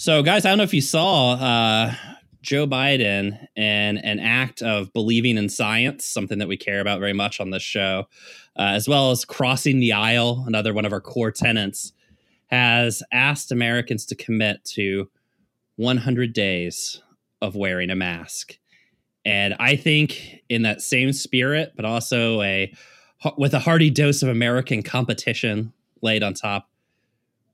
So, guys, I don't know if you saw uh, Joe Biden and an act of believing in science, something that we care about very much on this show, uh, as well as crossing the aisle, another one of our core tenets, has asked Americans to commit to 100 days of wearing a mask. And I think in that same spirit, but also a with a hearty dose of American competition laid on top,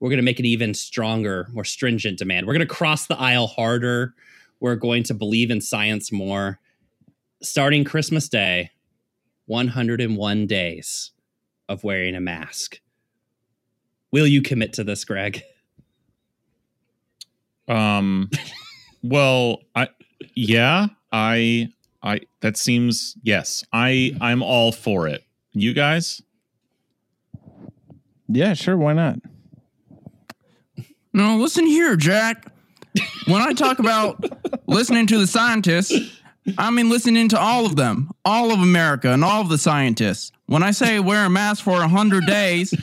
we're going to make an even stronger, more stringent demand. We're going to cross the aisle harder. We're going to believe in science more. Starting Christmas Day, 101 days of wearing a mask. Will you commit to this, Greg? Um, well, I yeah, I I that seems yes. I I'm all for it. You guys? Yeah, sure. Why not? No, listen here, Jack. When I talk about listening to the scientists, I mean listening to all of them, all of America, and all of the scientists. When I say wear a mask for 100 days,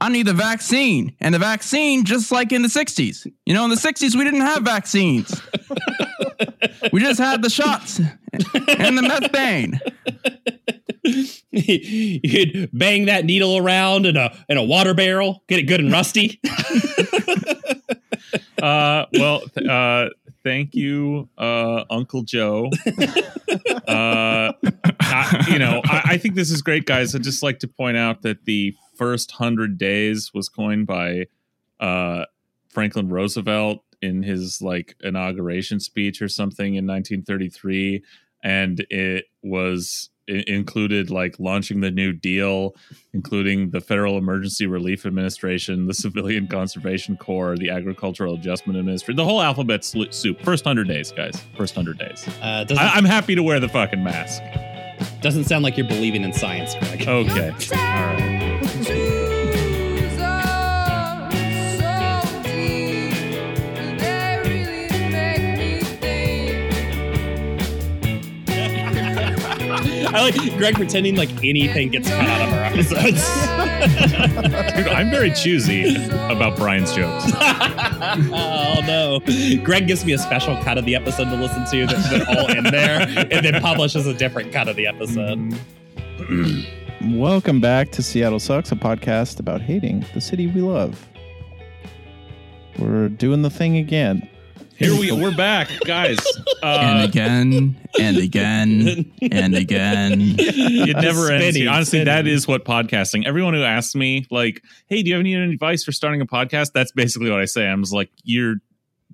I need the vaccine. And the vaccine, just like in the 60s. You know, in the 60s, we didn't have vaccines, we just had the shots and the methane. You'd bang that needle around in a in a water barrel, get it good and rusty. uh, well, th- uh, thank you, uh, Uncle Joe. uh, I, you know, I, I think this is great, guys. I'd just like to point out that the first hundred days was coined by uh, Franklin Roosevelt in his like inauguration speech or something in 1933, and it was included like launching the New Deal, including the Federal Emergency Relief Administration, the Civilian Conservation Corps, the Agricultural Adjustment Administration, the whole alphabet soup. First hundred days, guys. First hundred days. Uh, I, am happy to wear the fucking mask. Doesn't sound like you're believing in science, Greg. Okay. All right. I like Greg pretending like anything gets cut out of our episodes. Dude, I'm very choosy about Brian's jokes. oh no. Greg gives me a special cut of the episode to listen to that, that all in there and then publishes a different cut of the episode. Mm-hmm. Welcome back to Seattle Sucks, a podcast about hating the city we love. We're doing the thing again. Here we we're back, guys. Uh, and again, and again, and again. It never ends. Honestly, spinning. that is what podcasting. Everyone who asks me, like, "Hey, do you have any advice for starting a podcast?" That's basically what I say. I'm just like, "You're,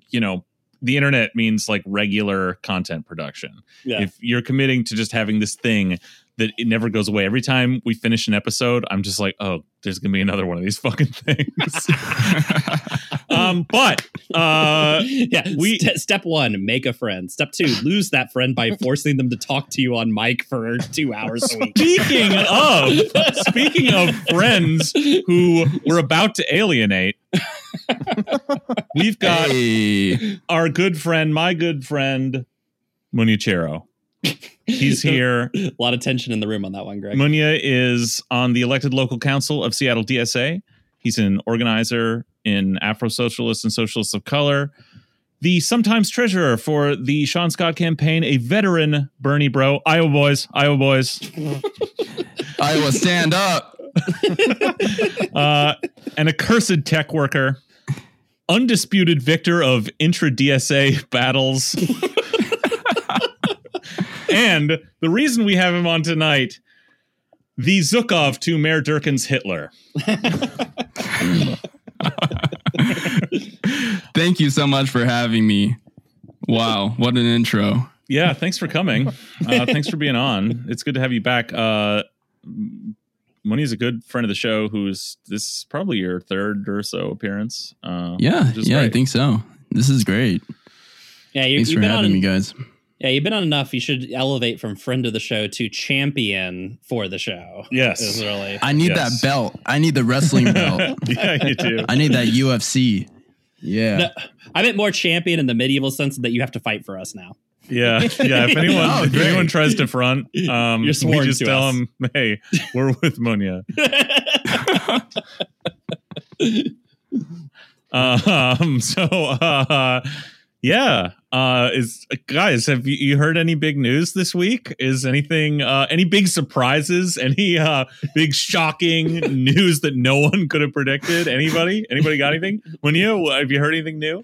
you know." The internet means like regular content production. Yeah. If you're committing to just having this thing that it never goes away. Every time we finish an episode, I'm just like, oh, there's gonna be another one of these fucking things. um, but uh, yeah, we st- step one, make a friend. Step two, lose that friend by forcing them to talk to you on mic for two hours a week. Speaking of, speaking of friends who we're about to alienate, we've got hey. our good friend, my good friend, Munichero. He's here. a lot of tension in the room on that one, Greg. Munya is on the elected local council of Seattle DSA. He's an organizer in Afro Socialists and Socialists of Color. The sometimes treasurer for the Shaun Scott campaign, a veteran Bernie bro. Iowa boys, Iowa boys. Iowa, stand up. uh, an accursed tech worker, undisputed victor of intra DSA battles and the reason we have him on tonight, the Zhukov to Mayor Durkan's Hitler. Thank you so much for having me. Wow, what an intro. Yeah, thanks for coming. Uh, thanks for being on. It's good to have you back. Uh, Money's a good friend of the show who's this is probably your third or so appearance. Uh, yeah, yeah, great. I think so. This is great. Yeah, you, thanks for having on, me, guys. Yeah, you've been on enough. You should elevate from friend of the show to champion for the show. Yes, is really. I need yes. that belt. I need the wrestling belt. yeah, you do. I need that UFC. Yeah, no, I meant more champion in the medieval sense that you have to fight for us now. Yeah, yeah. If anyone, oh, if anyone tries to front, um, we just tell us. them, "Hey, we're with Munya." Um, so uh, yeah, uh, is guys, have you, you heard any big news this week? Is anything uh, any big surprises? Any uh, big shocking news that no one could have predicted? Anybody? Anybody got anything? When you have you heard anything new?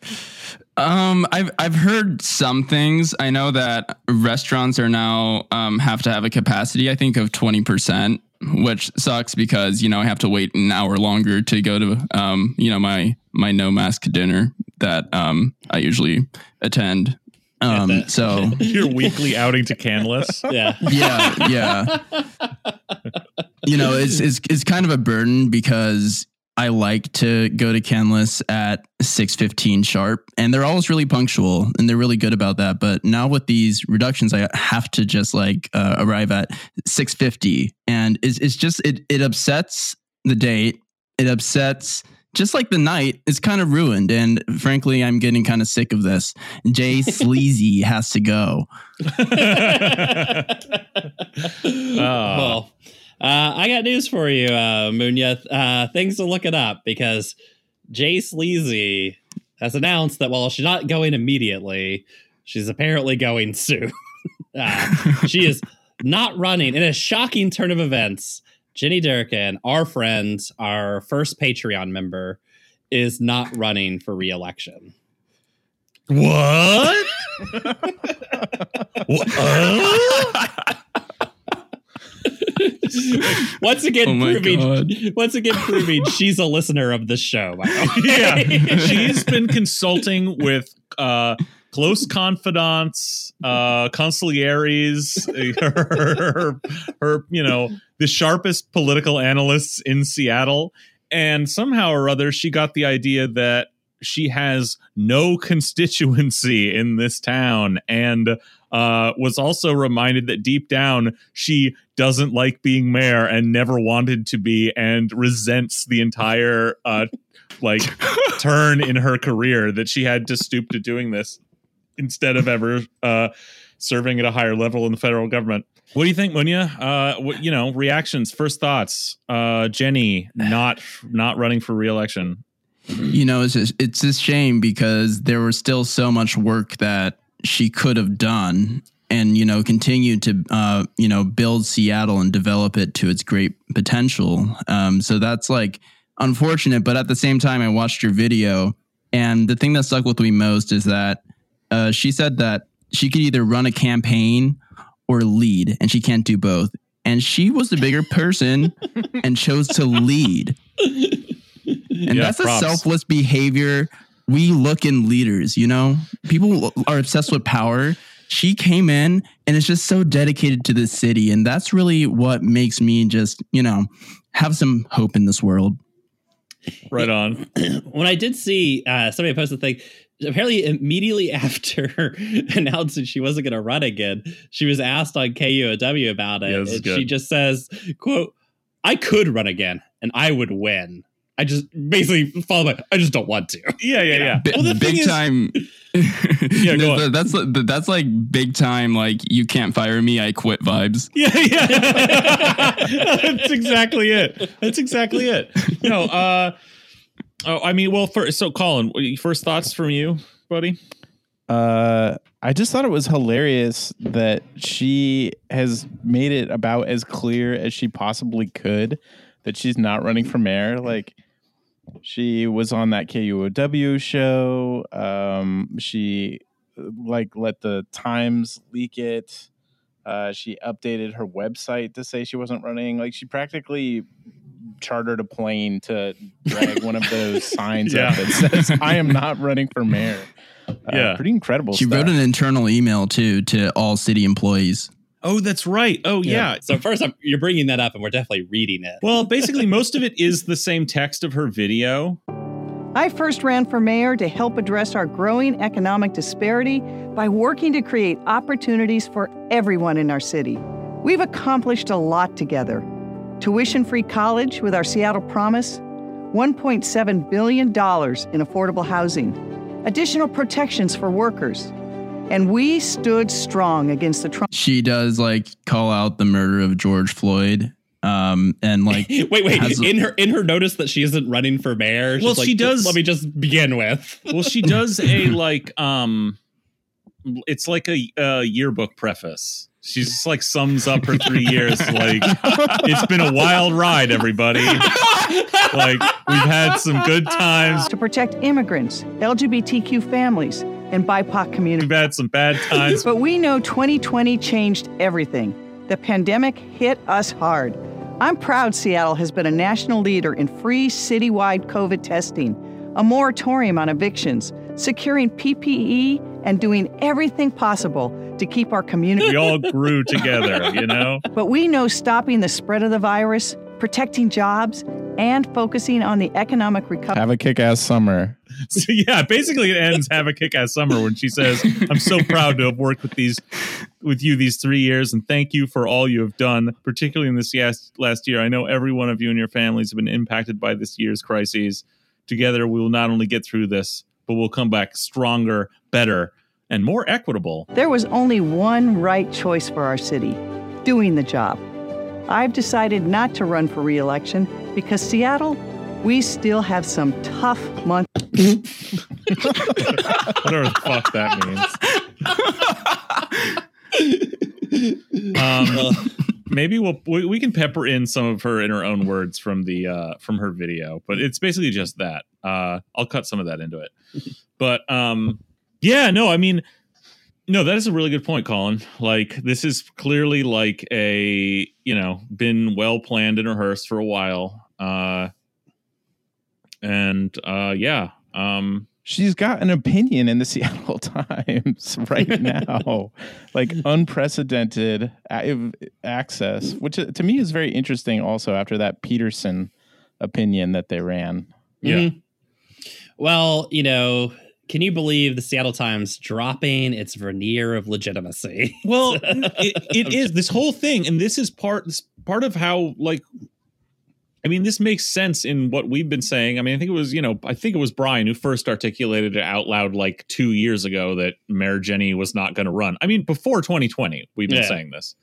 Um, I've I've heard some things. I know that restaurants are now um, have to have a capacity, I think, of twenty percent, which sucks because you know I have to wait an hour longer to go to um, you know my my no mask dinner that um I usually attend. Um, so Your weekly outing to Canlis. Yeah. yeah, yeah. you know, it's it's it's kind of a burden because I like to go to Canlis at 6:15 sharp and they're always really punctual and they're really good about that, but now with these reductions I have to just like uh, arrive at 6:50 and it's it's just it it upsets the date. It upsets just like the night is kind of ruined and frankly i'm getting kind of sick of this jay sleazy has to go well, uh, I got news for you, uh, Munya. Uh, things are looking up because Jay Sleazy has announced that while she's not going immediately, she's apparently going soon. uh, she is not running in a shocking turn of events. Jenny Durkan, our friend, our first Patreon member, is not running for reelection. what? what? Once again Oh proving God. once again proving she's a listener of the show. by the way. yeah, she's been consulting with uh, close confidants, uh, consiglieres, her, her, her, you know, the sharpest political analysts in Seattle, and somehow or other, she got the idea that she has no constituency in this town and uh, was also reminded that deep down she doesn't like being mayor and never wanted to be and resents the entire uh, like turn in her career that she had to stoop to doing this instead of ever uh, serving at a higher level in the federal government. What do you think, Munya? Uh, what, you know, reactions, first thoughts. Uh, Jenny not not running for reelection. you know it's just, it's a shame because there was still so much work that she could have done and you know continue to uh, you know build Seattle and develop it to its great potential. Um, so that's like unfortunate, but at the same time, I watched your video, and the thing that stuck with me most is that uh, she said that she could either run a campaign or lead, and she can't do both. And she was the bigger person and chose to lead. And Yeah, that's a selfless behavior. We look in leaders, you know? People are obsessed with power. She came in and is just so dedicated to the city. And that's really what makes me just, you know, have some hope in this world. Right on. when I did see uh, somebody post a thing, apparently immediately after announcing she wasn't going to run again, she was asked on KUOW about it, Yeah, and good. she just says, "quote I could run again, and I would win. I just basically follow by, I just don't want to." Yeah, yeah, yeah. Bi- Well, the thing big is- time. Yeah, go on. That's that's like big time. Like you can't fire me. I quit vibes. Yeah, yeah. That's exactly it. That's exactly it. No, uh oh, I mean, well, first, so Colin, first thoughts from you, buddy? Uh, I just thought it was hilarious that she has made it about as clear as she possibly could that she's not running for mayor. Like, she was on that KUOW show. Um, she uh, like let the Times leak it. Uh, she updated her website to say she wasn't running. Like, she practically chartered a plane to drag one of those signs Yeah. up that says "I am not running for mayor." Uh, Yeah. pretty incredible. She stuff. wrote an internal email too to all city employees. Oh, that's right. Oh, yeah. So first, I'm, you're bringing that up, and we're definitely reading it. Well, basically, most of it is the same text of her video. I first ran for mayor to help address our growing economic disparity by working to create opportunities for everyone in our city. We've accomplished a lot together. Tuition free college with our Seattle Promise, $1.7 billion in affordable housing, additional protections for workers. And we stood strong against the Trump. She does like call out the murder of George Floyd. Um, and like, wait, wait. has- In her in her notice that she isn't running for mayor. she's Well, like, she does- Let me just begin with. well, she does a like um, it's like a, a yearbook preface. She's just like sums up her three years. Like it's been a wild ride, everybody. Like we've had some good times. to protect immigrants, LGBTQ families, and BIPOC communities. We've had some bad times. But we know 2020 changed everything. The pandemic hit us hard. I'm proud Seattle has been a national leader in free citywide COVID testing, a moratorium on evictions, securing PPE, and doing everything possible to keep our community. We all grew together, you know. But we know stopping the spread of the virus, protecting jobs, and focusing on the economic recovery. Have a kick ass summer. So yeah, basically it ends have a kick-ass summer when she says, "I'm so proud to have worked with these with you these 3 years and thank you for all you have done, particularly in this last year. I know every one of you and your families have been impacted by this year's crises. Together we will not only get through this, but we'll come back stronger, better, and more equitable." There was only one right choice for our city doing the job. I've decided not to run for re election because Seattle, we still have some tough months. Whatever the fuck that means. Um, maybe we'll we, we can pepper in some of her in her own words from the uh from her video but it's basically just that uh i'll cut some of that into it but um yeah no i mean no that is a really good point colin like this is clearly like a you know been well planned and rehearsed for a while uh and uh yeah um She's got an opinion in the Seattle Times right now, like unprecedented access, which uh, to me is very interesting. Also, after that Peterson opinion that they ran, yeah Mhm. Well, you know, can you believe the Seattle Times dropping its veneer of legitimacy? Well, it, it is this whole thing, and this is part part of how like. I mean, this makes sense in what we've been saying. I mean, I think it was, you know, I think it was Brian who first articulated it out loud like two years ago that Mayor Jenny was not going to run. I mean, before 2020, we've been Yeah. saying this.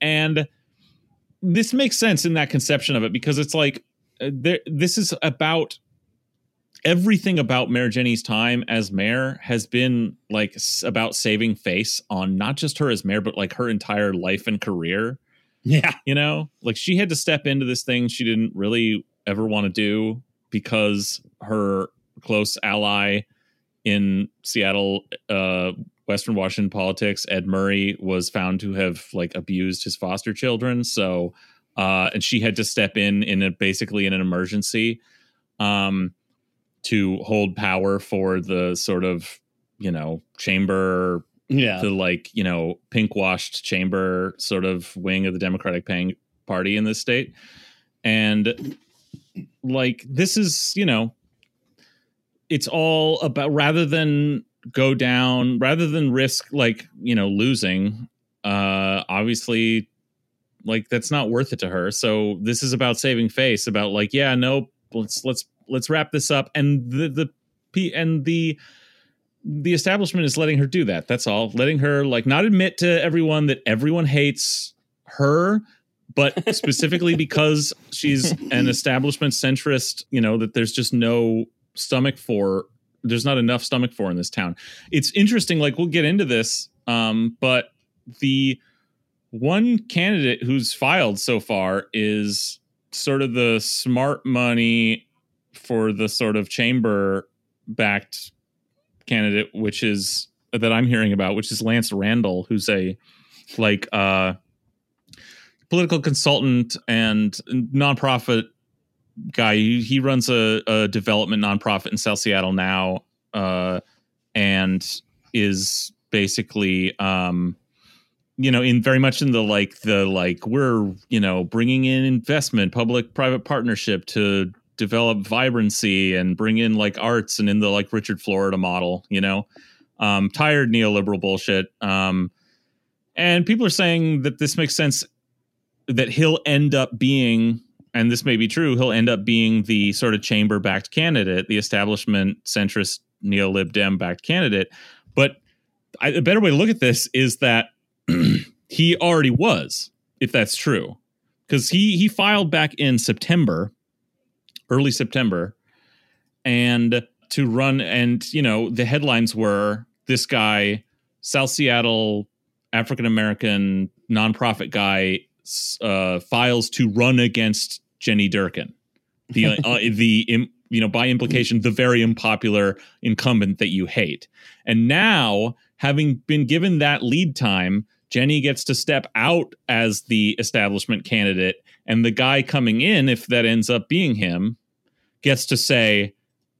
And this makes sense in that conception of it because it's like uh, there, this is about everything about Mayor Jenny's time as mayor has been like s- about saving face on not just her as mayor, but like her entire life and career. Yeah. You know, like she had to step into this thing she didn't really ever want to do because her close ally in Seattle, uh, Western Washington politics, Ed Murray, was found to have like abused his foster children. So, uh, and she had to step in in a basically in an emergency, um, to hold power for the sort of you know chamber Yeah. the like you know pink washed chamber sort of wing of the democratic party in this state. And like this is you know it's all about rather than go down rather than risk like you know losing uh obviously like that's not worth it to her. So this is about saving face about like yeah no let's let's let's wrap this up. And the the p and the the establishment is letting her do that. That's all. Letting her like not admit to everyone that everyone hates her but specifically because she's an establishment centrist you know that there's just no stomach for there's not enough stomach for in this town. It's interesting like we'll get into this um but the one candidate who's filed so far is sort of the smart money for the sort of chamber backed candidate which is that I'm hearing about which is Lance Randall who's a like uh political consultant and nonprofit guy. He, he runs a, a development nonprofit in South Seattle now uh and is basically um you know in very much in the like the like we're you know bringing in investment public private partnership to develop vibrancy and bring in like arts and in the like richard florida model you know um tired neoliberal bullshit um and people are saying that this makes sense that he'll end up being and this may be true he'll end up being the sort of chamber backed candidate the establishment centrist neo-lib dem backed candidate but I, a better way to look at this is that he already was, if that's true. because he he filed back in September, early September, and to run and you know the headlines were this guy South Seattle African American nonprofit guy uh, files to run against Jenny Durkan. the uh, the im, you know by implication the very unpopular incumbent that you hate, and now having been given that lead time Jenny gets to step out as the establishment candidate, and the guy coming in, if that ends up being him, gets to say,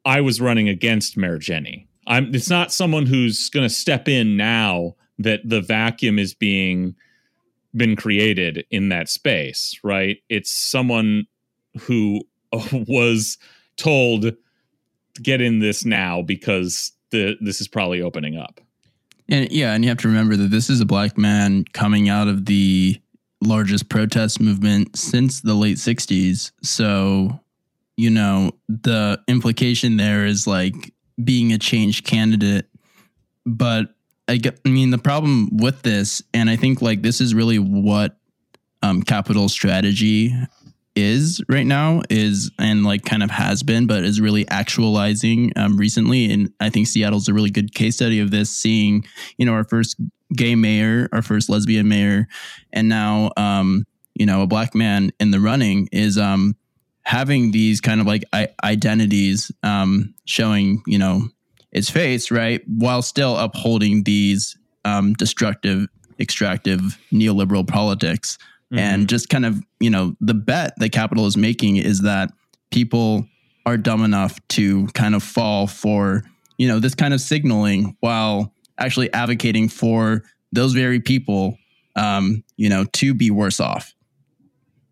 I was running against Mayor Jenny. I'm it's not someone who's gonna step in now that the vacuum is being been created in that space, right? It's someone who was told get in this now because the this is probably opening up. And yeah, and you have to remember that this is a black man coming out of the largest protest movement since the late 60s. So, you know, the implication there is like being a change candidate. But I, get, I mean, the problem with this, and I think like this is really what um, capital strategy is right now is and like kind of has been but is really actualizing um, recently and i think seattle's a really good case study of this seeing you know our first gay mayor our first lesbian mayor and now um, you know a black man in the running is um, having these kind of like I- identities um, showing you know its face right while still upholding these um, destructive extractive neoliberal politics Mm-hmm. And just kind of, you know, the bet that capital is making is that people are dumb enough to kind of fall for, you know, this kind of signaling while actually advocating for those very people, um, you know, to be worse off.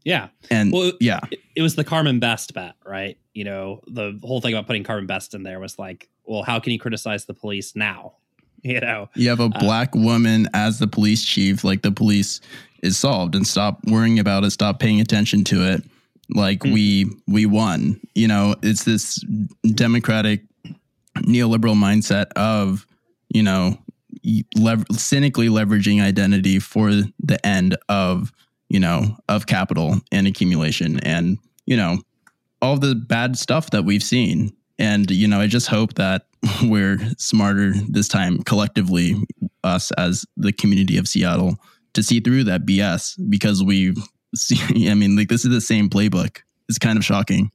Yeah. And well, yeah, it, it was the Carmen Best bet, right? You know, the whole thing about putting Carmen Best in there was like, well, how can you criticize the police now? You know, you have a uh, black uh, woman as the police chief, like the police is solved and stop worrying about it, stop paying attention to it. Like mm-hmm. we we won. You know, it's this democratic neoliberal mindset of, you know, cynically leveraging identity for the end of, you know, of capital and accumulation and, you know, all the bad stuff that we've seen. And, you know, I just hope that we're smarter this time collectively, us as the community of Seattle, to see through that BS because we see, I mean, like this is the same playbook. It's kind of shocking.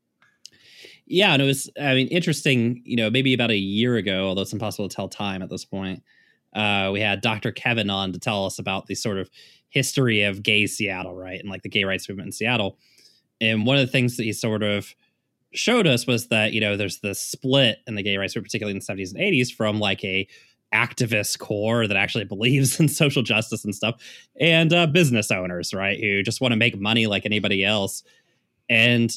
Yeah, and it was, I mean, interesting, you know, maybe about a year ago, although it's impossible to tell time at this point. Uh, we had Dr. Kevin on to tell us about the sort of history of gay Seattle, right? And like the gay rights movement in Seattle. And one of the things that he sort of showed us was that, you know, there's the split in the gay rights movement, particularly in the 70s and 80s, from like a activist core that actually believes in social justice and stuff, and uh, business owners, right, who just want to make money like anybody else. And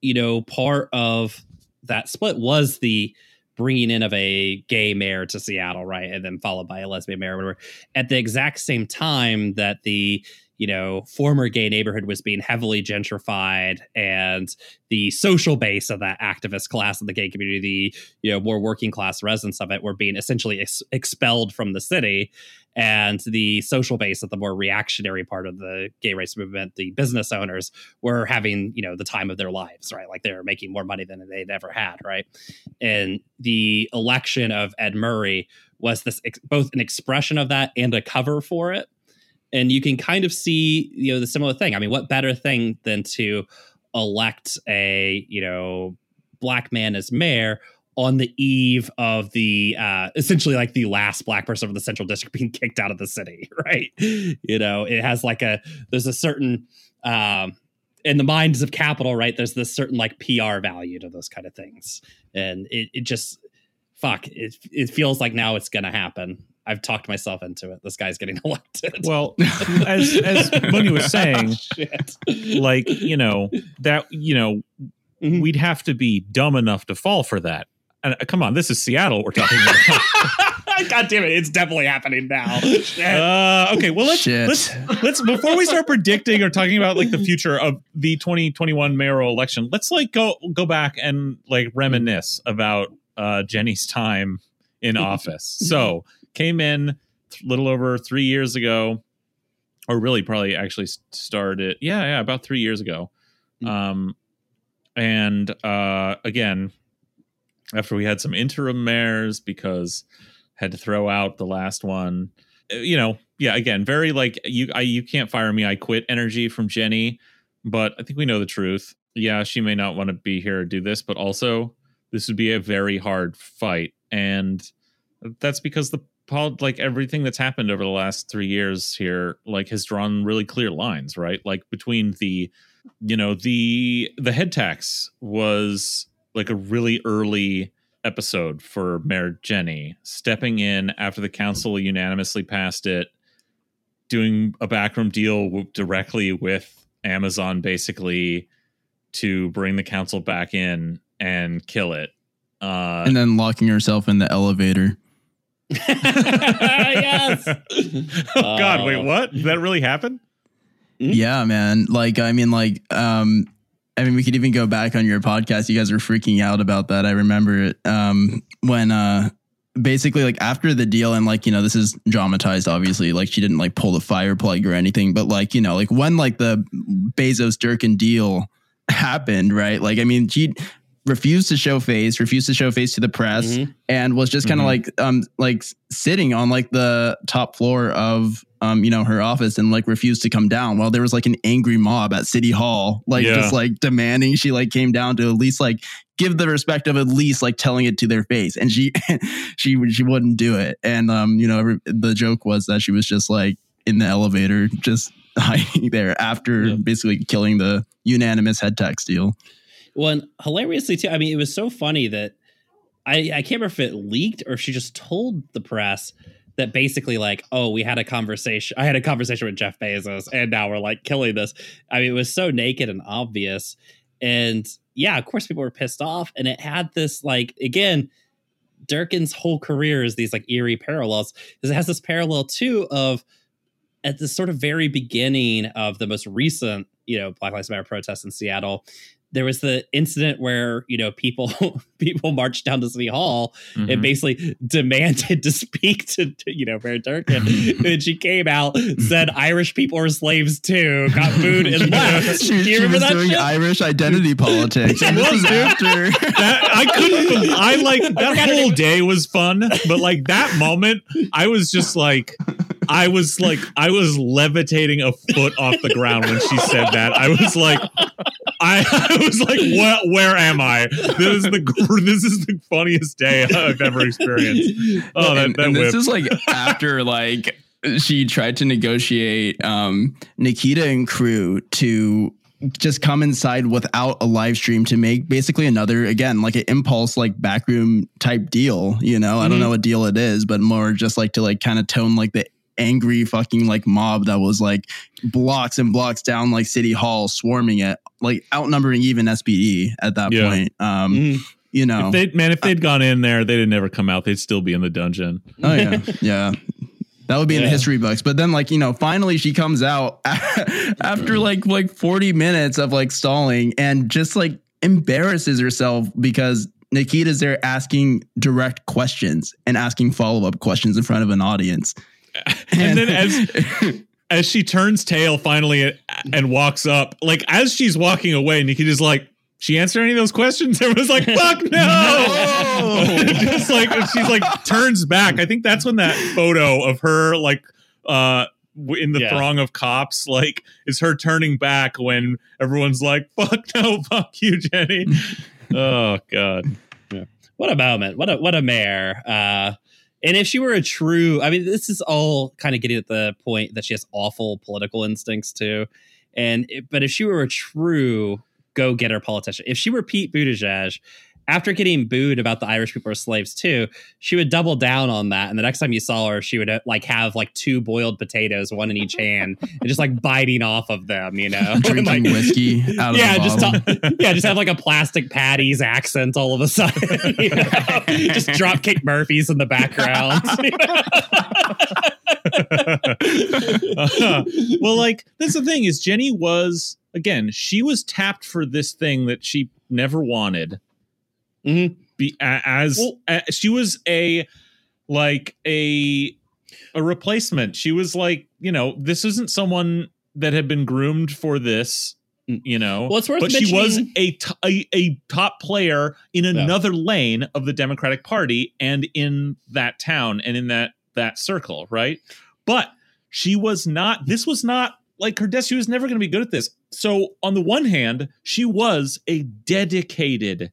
you know, part of that split was the bringing in of a gay mayor to Seattle, right, and then followed by a lesbian mayor, whatever. At the exact same time that the you know, former gay neighborhood was being heavily gentrified and the social base of that activist class of the gay community, the, you know, more working class residents of it were being essentially ex- expelled from the city. And the social base of the more reactionary part of the gay rights movement, the business owners, were having, you know, the time of their lives, right? Like they were making more money than they'd ever had, right? And the election of Ed Murray was this ex- both an expression of that and a cover for it and you can kind of see you know the similar thing. I mean what better thing than to elect a you know black man as mayor on the eve of the uh essentially like the last black person from the central district being kicked out of the city right? You know it has like a there's a certain um in the minds of capital right there's this certain like pr value to those kind of things. And it, it just fuck it, it feels like now it's gonna happen I've talked myself into it. This guy's getting elected. Well, as as Mooney was saying, oh, like you know that you know mm-hmm. we'd have to be dumb enough to fall for that. And uh, come on, this is Seattle we're talking about. God damn it, it's definitely happening now. Uh, okay, well let's let's let's before we start predicting or talking about like the future of the 2021 mayoral election, let's like go go back and like reminisce about uh, Jenny's time in office. So came in a little over three years ago, or really probably actually started. Yeah, yeah, about three years ago. Mm. Um, and uh, again, after we had some interim mayors because had to throw out the last one. uh, You know, yeah. Again, very like you. I you can't fire me. I quit. Energy from Jenny, but I think we know the truth. Yeah, she may not want to be here or do this, but also this would be a very hard fight, and that's because the pol- like everything that's happened over the last three years here like has drawn really clear lines, right? Like between the you know the the head tax was like a really early episode for Mayor Jenny stepping in after the council unanimously passed it, doing a backroom deal directly with Amazon, basically to bring the council back in and kill it. Uh, and then locking herself in the elevator. Yes. oh God! Wait, Uh, what? Did that really happen? Mhm. Yeah, man. Like, I mean, like, um, I mean, we could even go back on your podcast. You guys were freaking out about that. I remember it um, when, uh, basically, like after the deal, and like you know, this is dramatized. Obviously, like she didn't like pull the fire plug or anything, but like you know, like when like the Bezos Durkan deal happened, right? Like, I mean, she refused to show face, refused to show face to the press, Mhm. and was just kind of Mhm. like um like sitting on like the top floor of um you know her office and like refused to come down while there was like an angry mob at city hall like Yeah. just like demanding she like came down to at least like give the respect of at least like telling it to their face and she she she wouldn't do it and um you know the joke was that she was just like in the elevator just hiding there after Yeah. basically killing the unanimous head tax deal Well, and hilariously too. I mean, it was so funny that I I can't remember if it leaked or if she just told the press that basically like, oh, we had a conversation. I had a conversation with Jeff Bezos, and now we're like killing this. I mean, it was so naked and obvious, and yeah, of course, people were pissed off, and it had this like again. Durkan's whole career is these like eerie parallels because it has this parallel too of at the sort of very beginning of the most recent, you know, Black Lives Matter protests in Seattle, there was the incident where you know people people marched down to City Hall Mhm. and basically demanded to speak to, to, you know Mayor Durkan, and she came out said Irish people are slaves too, got booed and left. she, Do you she remember was that doing shit? Irish identity politics. and this was, is after. that I couldn't. I like that whole day was fun, but like that moment, I was just like, I was like, I was levitating a foot off the ground when she said that. I was like, I, I was like, what? Where am I? This is the this is the funniest day I've ever experienced. Oh, that, and, that and this is like after like she tried to negotiate um Nikkita and crew to just come inside without a live stream to make basically another again like an impulse like backroom type deal you know i don't Mhm. know what deal it is but more just like to like kind of tone like the angry fucking like mob that was like blocks and blocks down like city hall swarming it like outnumbering even spd at that Yeah. point um Mhm. you know If they man, if they'd gone in there, they'd never come out. They'd still be in the dungeon. Oh yeah, yeah. That would be in the history books. But then, like you know, finally she comes out after like like forty minutes of like stalling and just like embarrasses herself because Nikkita's there asking direct questions and asking follow up questions in front of an audience. And then as as she turns tail finally and walks up, like as she's walking away, Nikkita's like, she answered any of those questions? And was like, fuck no. No. Just like she's like turns back. I think that's when that photo of her like uh in the Yeah. throng of cops, like is her turning back when everyone's like, fuck no, fuck you, Jenny. oh God. what a moment what a what a mayor uh and if she were a true i mean this is all kind of getting at the point that she has awful political instincts too. And but if she were a true go-getter politician if she were pete buttigieg after getting booed about the irish people are slaves too she would double down on that and the next time you saw her she would uh, like have like two boiled potatoes one in each hand and just like biting off of them you know And, drinking like, whiskey out of yeah, the just bottle. yeah, just have like a plastic patties accent all of a sudden. you know? just Dropkick Murphys in the background. Uh, well, like that's the thing is Jenny was again she was tapped for this thing that she never wanted. Mhm. Be as Well- a- she was a like a a replacement. She was like, you know, this isn't someone that had been groomed for this. You know, Well, it's worth but she was a, t- a a top player in another lane of the Democratic Party and in that town and in that that circle, right? But she was not. This was not like her desk. She was never going to be good at this. So on the one hand, she was a dedicated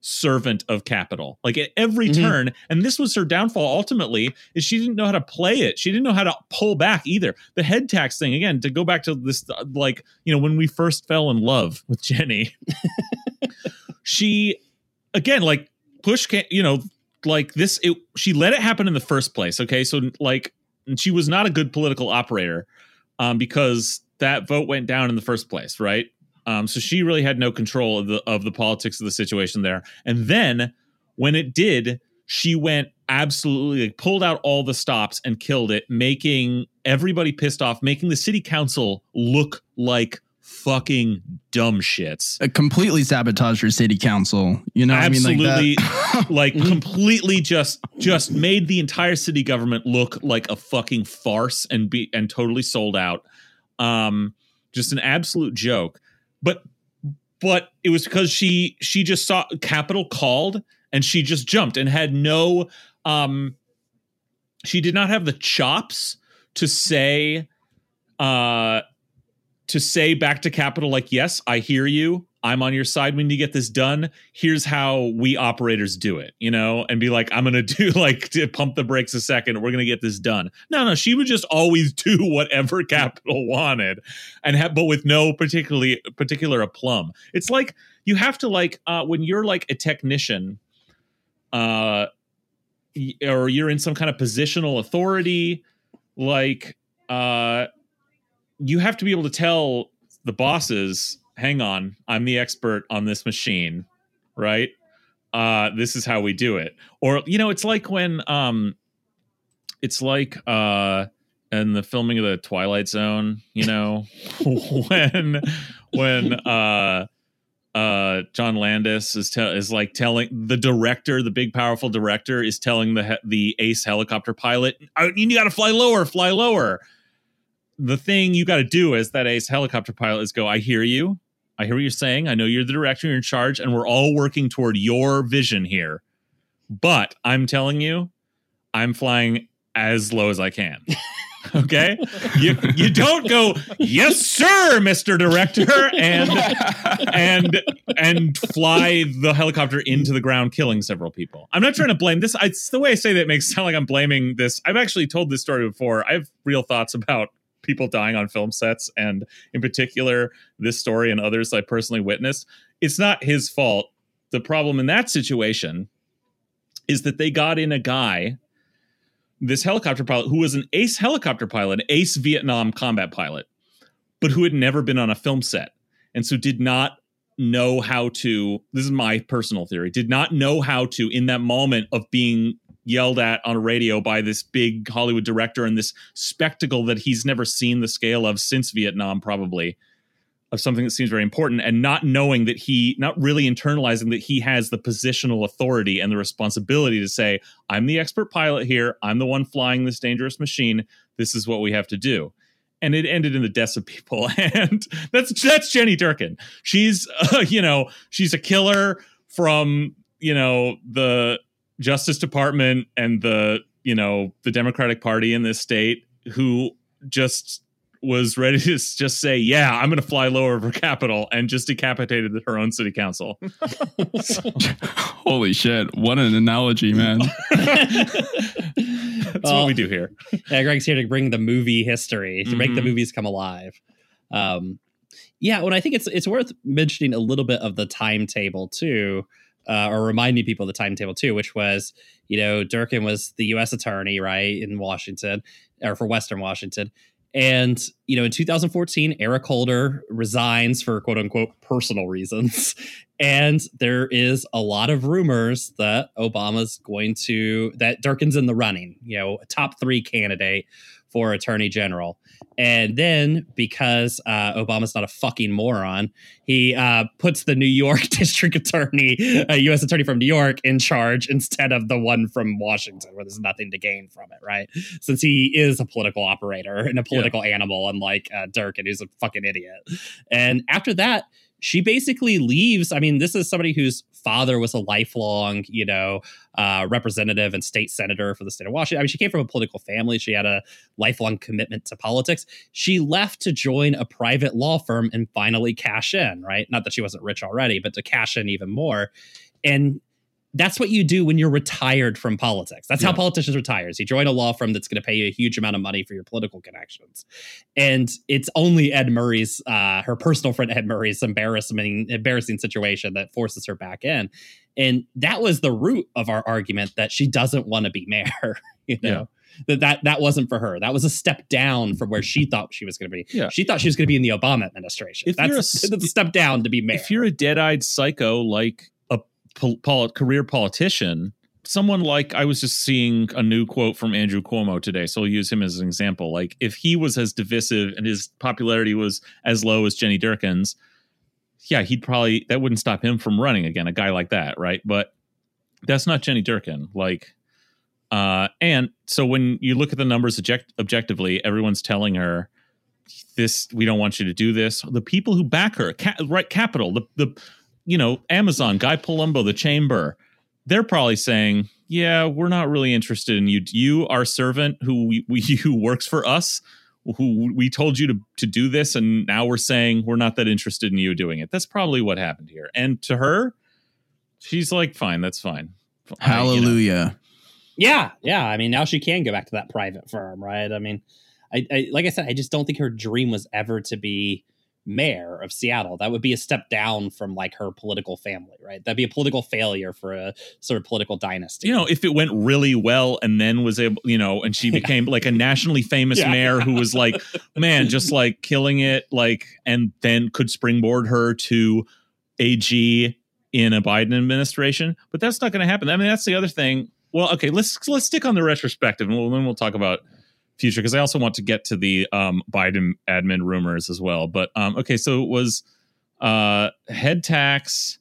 servant of capital like at every Mhm. turn and this was her downfall ultimately is she didn't know how to play it she didn't know how to pull back either the head tax thing again to go back to this uh, like you know when we first fell in love with jenny she again like push can't. you know like this it, she let it happen in the first place okay so like and she was not a good political operator um because that vote went down in the first place right um so she really had no control of the of the politics of the situation there. And then when it did she went absolutely like, pulled out all the stops and killed it making everybody pissed off making the city council look like fucking dumb shits. Uh, completely sabotage your city council. You know, what I mean, absolutely like that. like completely just just made the entire city government look like a fucking farce and be and totally sold out. Um just an absolute joke but but it was because she she just saw capital called and she just jumped and had no um she did not have the chops to say uh to say back to capital like yes i hear you i'm on your side need to get this done. Here's how we operators do it you know and be like i'm gonna do like to pump the brakes a second. We're gonna get this done. No no she would just always do whatever capital wanted and have but with no particularly particular aplomb. It's like you have to like uh when you're like a technician uh or you're in some kind of positional authority like uh you have to be able to tell the bosses hang on i'm the expert on this machine right? Uh this is how we do it. Or you know it's like when um it's like uh in the filming of the twilight zone you know when when uh uh John Landis is te- is like telling the director, the big powerful director, is telling the he- the ace helicopter pilot, "Oh, "You got to fly lower, fly lower." The thing you got to do as that ace helicopter pilot is go, "I hear you, I hear what you're saying. I know you're the director, you're in charge, and we're all working toward your vision here. But I'm telling you, I'm flying as low as I can." okay you you don't go yes sir mr director and and and fly the helicopter into the ground, killing several people. I'm not trying to blame this. I, it's the way I say that makes it sound like I'm blaming this. I've actually told this story before. I have real thoughts about people dying on film sets, and in particular, this story and others I personally witnessed. It's not his fault. The problem in that situation is that they got in a guy, this helicopter pilot, who was an ace helicopter pilot, an ace Vietnam combat pilot, but who had never been on a film set and so did not know how to this is my personal theory did not know how to in that moment of being yelled at on a radio by this big hollywood director and this spectacle that he's never seen the scale of since vietnam probably of something that seems very important and not knowing that he not really internalizing that he has the positional authority and the responsibility to say i'm the expert pilot here. I'm the one flying this dangerous machine. This is what we have to do. And it ended in the deaths of people. And that's that's jenny durkan. She's uh, you know she's a killer from you know the justice department and the you know the democratic party in this state who just was ready to just say yeah i'm going to fly lower over capital and just decapitated her own city council Holy shit! What an analogy, man. that's Well, what we do here Yeah, Greg's here to bring the movie history to make the Mhm. movies come alive. Um, yeah, well, I think it's it's worth mentioning a little bit of the timetable too, uh, or reminding people of the timetable too, which was you know Durkan was the U.S. attorney right in Washington or for Western Washington, and you know in 2014 Eric Holder resigns for quote unquote personal reasons, and there is a lot of rumors that Obama's going to that Durkin's in the running, you know, top three candidate for attorney general. And then because uh, Obama's not a fucking moron, he uh, puts the New York district attorney, a U.S. attorney from New York, in charge instead of the one from Washington, where there's nothing to gain from it, right? Since he is a political operator and a political yeah. animal, unlike uh, Durkan, who's a fucking idiot. And after that, she basically leaves. I mean, this is somebody whose father was a lifelong, you know, uh, representative and state senator for the state of Washington. I mean, she came from a political family. She had a lifelong commitment to politics. She left to join a private law firm and finally cash in, right? Not that she wasn't rich already, but to cash in even more. And that's what you do when you're retired from politics. That's yeah. how politicians retire. You join a law firm that's going to pay you a huge amount of money for your political connections. And it's only Ed Murray's, uh, her personal friend Ed Murray's embarrassing, embarrassing situation that forces her back in. And that was the root of our argument that she doesn't want to be mayor. You know. Yeah that that that wasn't for her. That was a step down from where she thought she was going to be. Yeah. She thought she was going to be in the Obama administration. If that's, you're a, that's a step down to be mayor. If you're a dead-eyed psycho like pol- career politician, someone like I was just seeing a new quote from Andrew Cuomo today, so I'll use him as an example. Like if he was as divisive and his popularity was as low as Jenny Durkan's, yeah, he'd probably that wouldn't stop him from running again. A guy like that, right? But that's not Jenny Durkan. Like, uh, and so when you look at the numbers object- objectively, everyone's telling her this. We don't want you to do this. The people who back her, ca- right? Capital, the the you know, Amazon, Guy Palumbo, the Chamber, they're probably saying, "Yeah, we're not really interested in you. You, our servant, who we, we who works for us, who we told you to to do this, and now we're saying we're not that interested in you doing it." That's probably what happened here. And to her, she's like, "Fine, that's fine." Hallelujah. I, you know. Yeah, yeah. I mean, now she can go back to that private firm, right? I mean, I, I like I said, I just don't think her dream was ever to be mayor of Seattle. That would be a step down from like her political family, right? That'd be a political failure for a sort of political dynasty. You know, if it went really well and then was able, you know, and she became yeah. like a nationally famous yeah. mayor who was like, man, just like killing it, like, and then could springboard her to AG in a Biden administration. But that's not going to happen. I mean, that's the other thing. Well, okay, let's let's stick on the retrospective, and we'll, then we'll talk about future because I also want to get to the um, Biden admin rumors as well. But um, okay, so it was uh, head tax.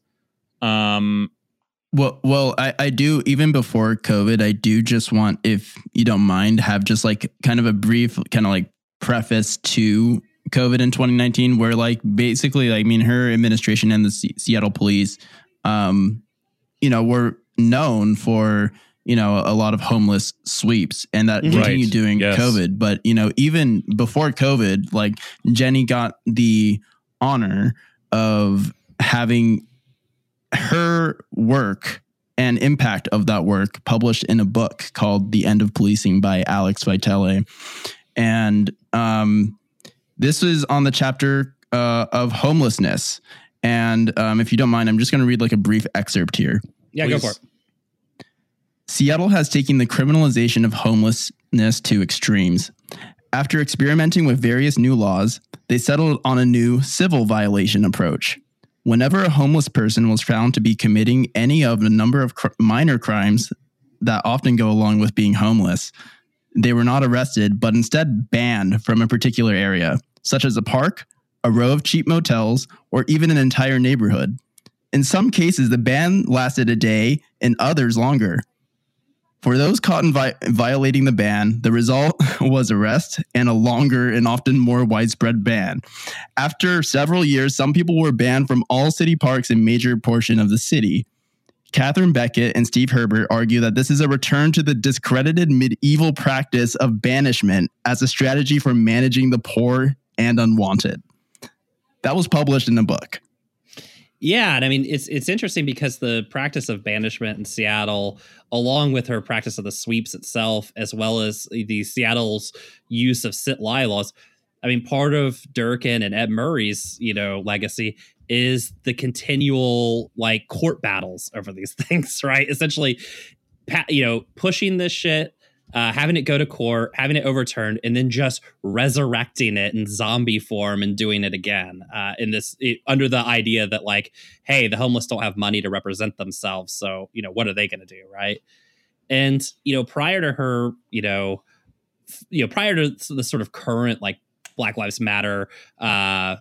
Um, well, well, I, I do even before COVID. I do just want, if you don't mind, have just like kind of a brief kind of like preface to COVID in 2019, where like basically, like, I mean, her administration and the C- Seattle police, um, you know, were known for you know a lot of homeless sweeps and that right. continued during yes. covid but you know even before covid like jenny got the honor of having her work and impact of that work published in a book called the end of policing by alex vitale and um, this is on the chapter uh, of homelessness and um, if you don't mind i'm just going to read like a brief excerpt here yeah Please. go for it Seattle has taken the criminalization of homelessness to extremes. After experimenting with various new laws, they settled on a new civil violation approach. Whenever a homeless person was found to be committing any of a number of cr- minor crimes that often go along with being homeless, they were not arrested, but instead banned from a particular area, such as a park, a row of cheap motels, or even an entire neighborhood. In some cases, the ban lasted a day, in others longer. For those caught in vi- violating the ban, the result was arrest and a longer and often more widespread ban. After several years, some people were banned from all city parks in major portion of the city. Katherine Beckett and Steve Herbert argue that this is a return to the discredited medieval practice of banishment as a strategy for managing the poor and unwanted. That was published in the book. Yeah, and I mean it's it's interesting because the practice of banishment in Seattle, along with her practice of the sweeps itself, as well as the Seattle's use of sit lie laws. I mean, part of Durkan and Ed Murray's, you know, legacy is the continual like court battles over these things, right? Essentially, you know, pushing this shit uh, having it go to court, having it overturned, and then just resurrecting it in zombie form and doing it again uh, in this it, under the idea that like, hey, the homeless don't have money to represent themselves, so you know what are they going to do, right? And you know, prior to her, you know, you know prior to the sort of current like Black Lives Matter uh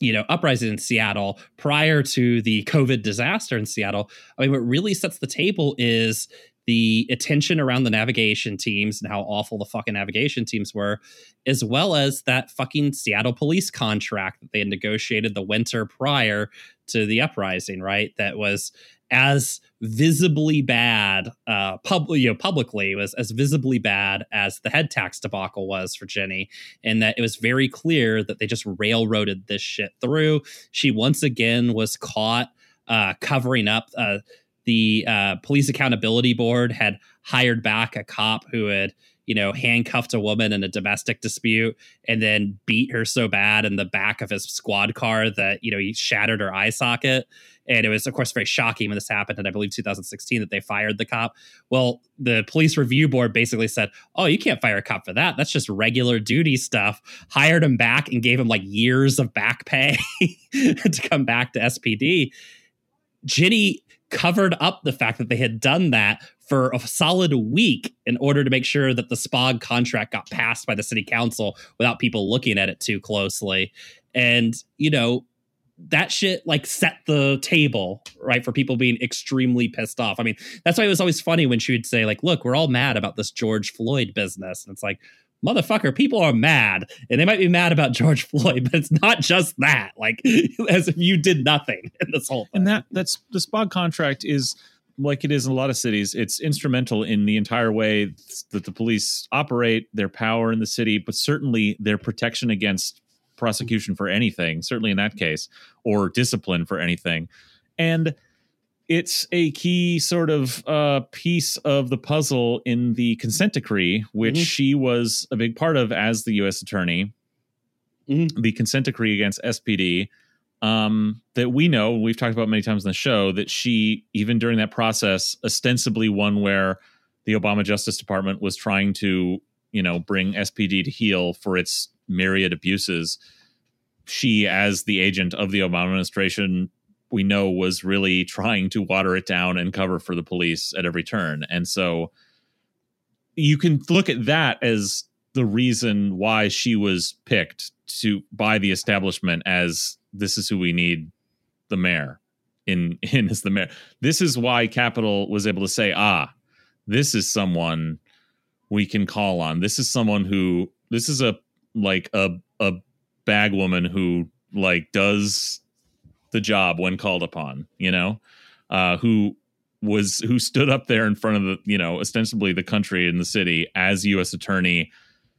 you know uprising in Seattle prior to the COVID disaster in Seattle. I mean, what really sets the table is the attention around the navigation teams and how awful the fucking navigation teams were, as well as that fucking Seattle police contract that they had negotiated the winter prior to the uprising, right? That was as visibly bad, uh, pub- you know, publicly was as visibly bad as the head tax debacle was for Jenny, and that it was very clear that they just railroaded this shit through. She once again was caught uh, covering up. Uh, the uh, police accountability board had hired back a cop who had you know handcuffed a woman in a domestic dispute and then beat her so bad in the back of his squad car that you know he shattered her eye socket. And it was of course very shocking when this happened in i believe 2016 that they fired the cop. Well the police review board basically said oh you can't fire a cop for that. That's just regular duty stuff. Hired him back and gave him like years of back pay to come back to spd jenny covered up the fact that they had done that for a solid week in order to make sure that the SPOG contract got passed by the city council without people looking at it too closely. And, you know, that shit like set the table, right, for people being extremely pissed off. I mean, that's why it was always funny when she would say, like, look, we're all mad about this George Floyd business. And it's like, motherfucker, people are mad and they might be mad about George Floyd, but it's not just that. Like, as if you did nothing in this whole thing. And that that's the SPOG contract is like it is in a lot of cities. It's instrumental in the entire way that the police operate, their power in the city, but certainly their protection against prosecution for anything, certainly in that case, or discipline for anything. And it's a key sort of uh, piece of the puzzle in the consent decree, which mm-hmm. she was a big part of as the U.S. attorney. Mm-hmm. The consent decree against SPD um, that we know, we've talked about many times in the show, that she, even during that process, ostensibly one where the Obama Justice Department was trying to, you know, bring SPD to heel for its myriad abuses. She, as the agent of the Obama administration, we know was really trying to water it down and cover for the police at every turn. And so you can look at that as the reason why she was picked to by the establishment as this is who we need the mayor in in as the mayor. This is why Capital was able to say, ah, this is someone we can call on. This is someone who this is a like a a bag woman who like does the job when called upon, you know, uh, who was who stood up there in front of the, you know, ostensibly the country and the city as U.S. attorney,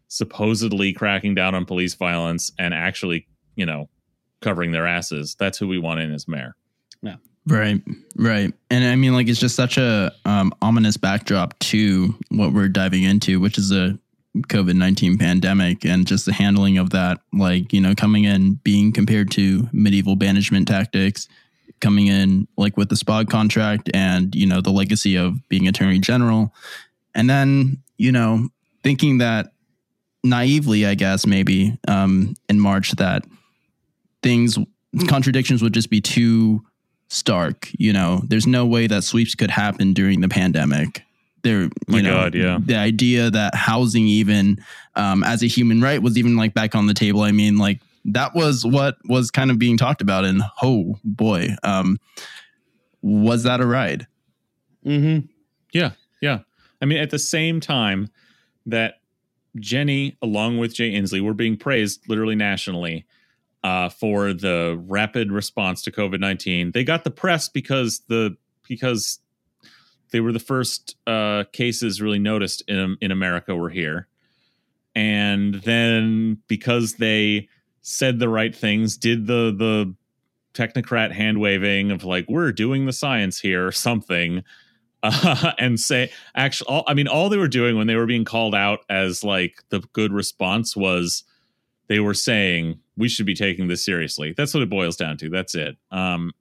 supposedly cracking down on police violence and actually, you know, covering their asses. That's who we want in as mayor. Yeah. Right, right, and I mean, like, it's just such a um, ominous backdrop to what we're diving into, which is a COVID 19 pandemic and just the handling of that, like, you know, coming in, being compared to medieval banishment tactics, coming in like with the SPOG contract and, you know, the legacy of being attorney general. And then, you know, thinking that naively, I guess, maybe um, in March, that things, contradictions would just be too stark. You know, there's no way that sweeps could happen during the pandemic there you My know God, yeah. the idea that housing even um, as a human right was even like back on the table i mean like that was what was kind of being talked about and oh boy um, was that a ride mm-hmm. yeah yeah i mean at the same time that jenny along with jay inslee were being praised literally nationally uh, for the rapid response to covid-19 they got the press because the because they were the first uh, cases really noticed in in America were here, and then because they said the right things, did the the technocrat hand waving of like we're doing the science here or something, uh, and say actually, all, I mean, all they were doing when they were being called out as like the good response was they were saying we should be taking this seriously. That's what it boils down to. That's it. Um,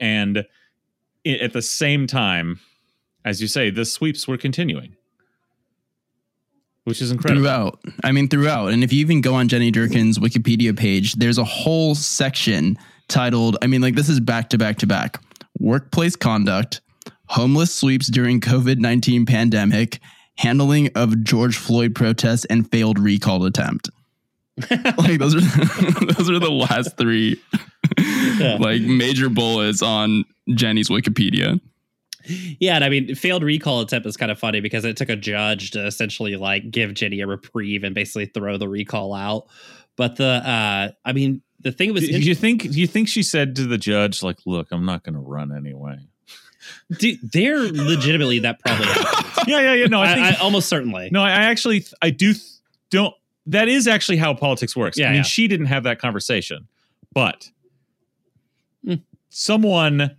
and at the same time as you say, the sweeps were continuing, which is incredible. Throughout. I mean, throughout. And if you even go on Jenny Durkan's Wikipedia page, there's a whole section titled, I mean, like this is back to back to back workplace conduct, homeless sweeps during COVID 19 pandemic, handling of George Floyd protests and failed recall attempt. like those are those are the last three Yeah. like major bullets on Jenny's Wikipedia. Yeah, and I mean, failed recall attempt is kind of funny because it took a judge to essentially like give Jenny a reprieve and basically throw the recall out. But the, uh I mean, the thing was, Do you think? Do you think she said to the judge, like, "Look, I'm not going to run anyway"? dude, they're legitimately that probably. Yeah, yeah, yeah. No, I I, think I, almost certainly. No, I actually, I do don't. That is actually how politics works. Yeah, I mean, yeah. she didn't have that conversation, but Hmm. someone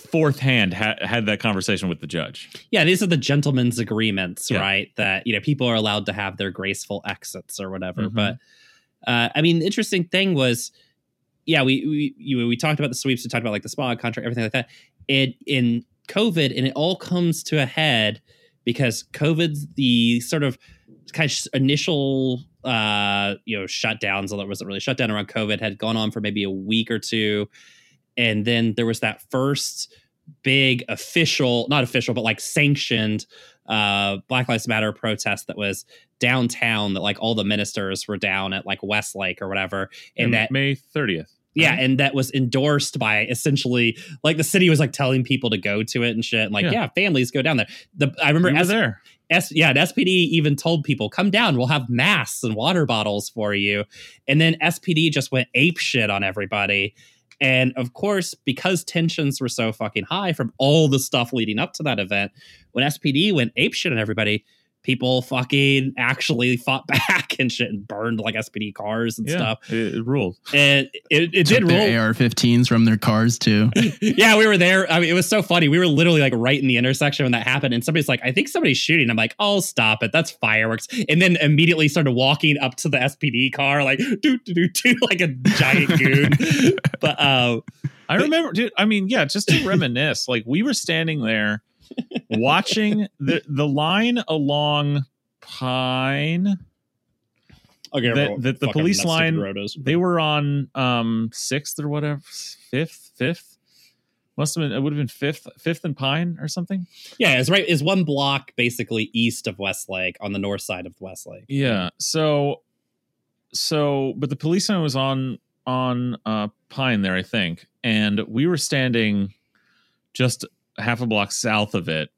fourth hand ha- had that conversation with the judge. Yeah, these are the gentlemen's agreements, Yeah. right? That you know people are allowed to have their graceful exits or whatever. Mhm. But uh, I mean, the interesting thing was, yeah, we we you, we talked about the sweeps, we talked about like the SPOG contract, everything like that. It in COVID, and it all comes to a head because COVID's the sort of kind of initial uh you know shutdowns although it wasn't really shut down around covid had gone on for maybe a week or two and then there was that first big official not official but like sanctioned uh black lives matter protest that was downtown that like all the ministers were down at like westlake or whatever and And that May thirtieth. yeah, and that was endorsed by essentially like the city was like telling people to go to it and shit. And like, Yeah. yeah, families go down there. The I remember as there. S, yeah, and SPD even told people, come down, we'll have masks and water bottles for you. And then SPD just went ape shit on everybody. And of course, because tensions were so fucking high from all the stuff leading up to that event, when SPD went ape shit on everybody, people fucking actually fought back and shit and burned like SPD cars and Yeah, stuff. it, it ruled. And it, it Took did rule. AR-15s from their cars too. yeah, we were there. I mean, it was so funny. We were literally like right in the intersection when that happened, and somebody's like, "I think somebody's shooting." I'm like, "Oh, stop it! That's fireworks!" And then immediately started walking up to the SPD car, like do do do do, like a giant goon. but uh, I remember, dude. I mean, yeah, just to reminisce, like we were standing there watching the the line along Pine. okay, That- that the police line- They were on um sixth or whatever, fifth, fifth. Must have been. It would have been fifth, fifth and Pine or something. yeah, it's right. Is one block basically east of Westlake on the north side of Westlake. Yeah. So, so, but the police line was on on uh Pine there, I think, and we were standing just half a block south of it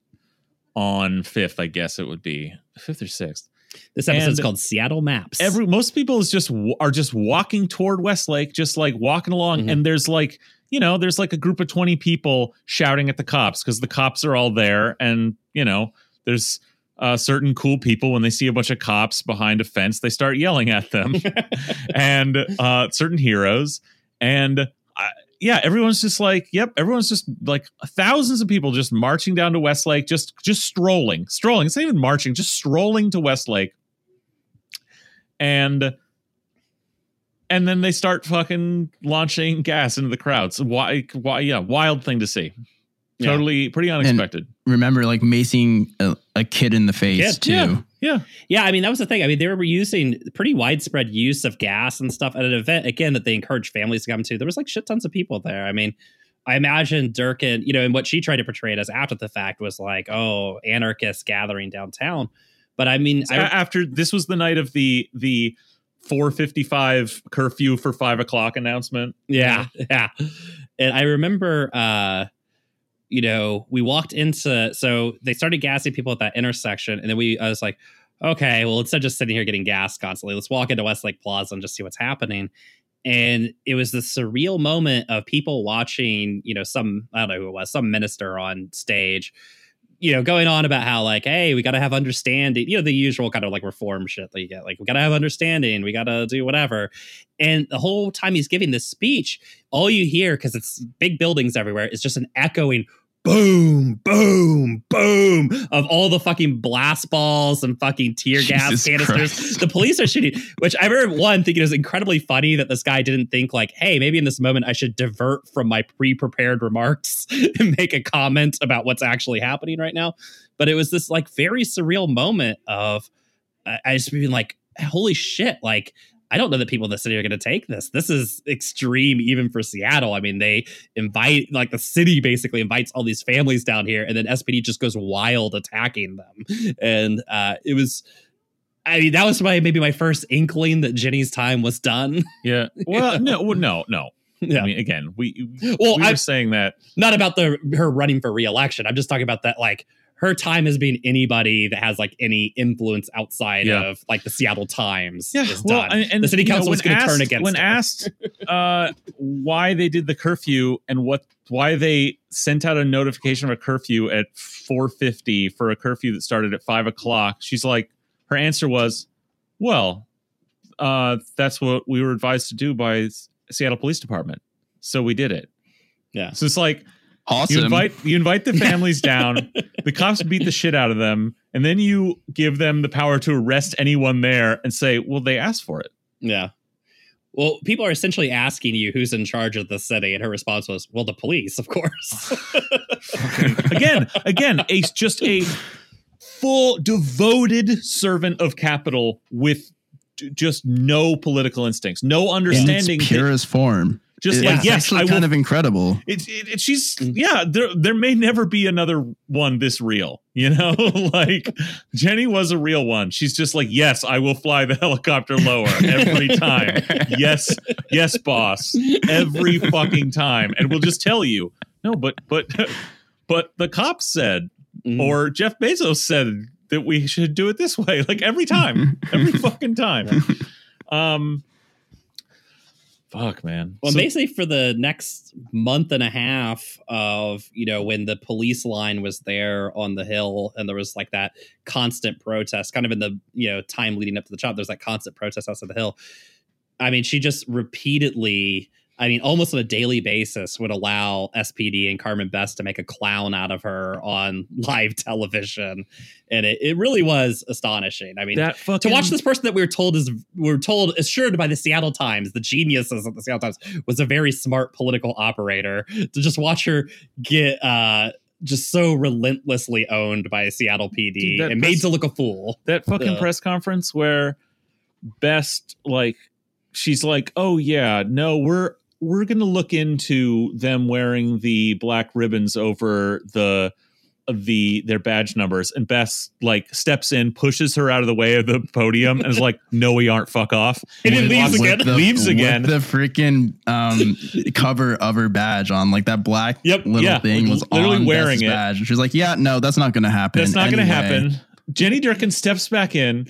on Fifth. I guess it would be fifth or sixth. This episode's And called Seattle Maps. Every most people is just are just walking toward Westlake, just like walking along, Mhm. and there's like you know there's like a group of twenty people shouting at the cops because the cops are all there, and you know there's. Uh, certain cool people when they see a bunch of cops behind a fence they start yelling at them and uh certain heroes and yeah everyone's just like yep everyone's just like thousands of people just marching down to westlake just just strolling strolling it's not even marching just strolling to westlake and and then they start fucking launching gas into the crowds why why yeah wild thing to see Yeah. totally pretty unexpected Remember, like macing a, a kid in the face Kid, too. yeah. Yeah Yeah, I mean that was the thing. I mean they were using pretty widespread use of gas and stuff at an event again that they encouraged families to come to. There was like shit tons of people there. I mean, I imagine Durkan, you know, and what she tried to portray it as after the fact was like, oh, anarchists gathering downtown. But I mean, So I, after this was the night of the the 455 curfew for five o'clock announcement yeah, yeah. And I remember, uh, you know, we walked into so they started gassing people at that intersection, and then we I was like, okay, well, instead of just sitting here getting gas constantly, let's walk into Westlake Plaza and just see what's happening. And it was the surreal moment of people watching, you know, some I don't know who it was, some minister on stage, you know, going on about how like, hey, we got to have understanding, you know, the usual kind of like reform shit that you get, like we got to have understanding, we got to do whatever. And the whole time he's giving this speech, all you hear because it's big buildings everywhere is just an echoing boom, boom, boom of all the fucking blast balls and fucking tear gas Jesus canisters. Christ. The police are shooting, which I remember one thinking it was incredibly funny that this guy didn't think like, hey, maybe in this moment I should divert from my pre-prepared remarks and make a comment about what's actually happening right now. But it was this like very surreal moment of I I just being like, holy shit, like I don't know that people in the city are going to take this. This is extreme, even for Seattle. I mean, they invite, like, the city basically invites all these families down here, and then SPD just goes wild attacking them. And uh, it was, I mean, that was my maybe my first inkling that Jenny's time was done. Yeah. Well, no, well, no, no. Yeah. I mean, again, we well, we I'm saying that not about the her running for reelection. I'm just talking about that, like, her time as being anybody that has like any influence outside Yeah. of like the Seattle Times yeah, is well, done. and, the city know, council when is going to turn against when her. asked uh, why they did the curfew and what why they sent out a notification of a curfew at 450 for a curfew that started at five o'clock. She's like, her answer was, "Well, uh, that's what we were advised to do by Seattle Police Department, so we did it." Yeah. So it's like Awesome. you invite you invite the families down, the cops beat the shit out of them, and then you give them the power to arrest anyone there and say, "Well, they asked for it." Yeah. Well, people are essentially asking you who's in charge of the city, and her response was, "Well, the police, of course." again, again, a just a full devoted servant of capital with j- just no political instincts, no in understanding. its purest form. just It's like yes, actually I will. kind of incredible. it's it, it- she's yeah. There there may never be another one this real. You know, like Jenny was a real one. She's just like yes, I will fly the helicopter lower every time. yes, yes, boss, every fucking time, and we'll just tell you no, but but but the cops said Mhm. or Jeff Bezos said that we should do it this way, like every time, every fucking time. Um, fuck, man. Well, So- basically, for the next month and a half of you know when the police line was there on the hill, and there was like that constant protest, kind of in the you know time leading up to the chop, there's that constant protest outside the hill. I mean, she just repeatedly, I mean, almost on a daily basis, would allow SPD and Carmen Best to make a clown out of her on live television, and it, it really was astonishing. I mean, fucking to watch this person that we were told is we were told assured by the Seattle Times, the geniuses of the Seattle Times, was a very smart political operator. To just watch her get uh just so relentlessly owned by Seattle PD Dude, and made press- to look a fool. that fucking press conference where Best like she's like, oh yeah, no, we're we're gonna look into them wearing the black ribbons over the the their badge numbers and Best like steps in pushes her out of the way of the podium and is like no we aren't fuck off And then leaves again. the, leaves again the freaking um, cover of her badge on, like that black Yep, little yeah, thing was literally on wearing Beth's it. badge. And she's like, "Yeah, no, that's not going to happen. That's not going to happen. Jenny Durkan steps back in.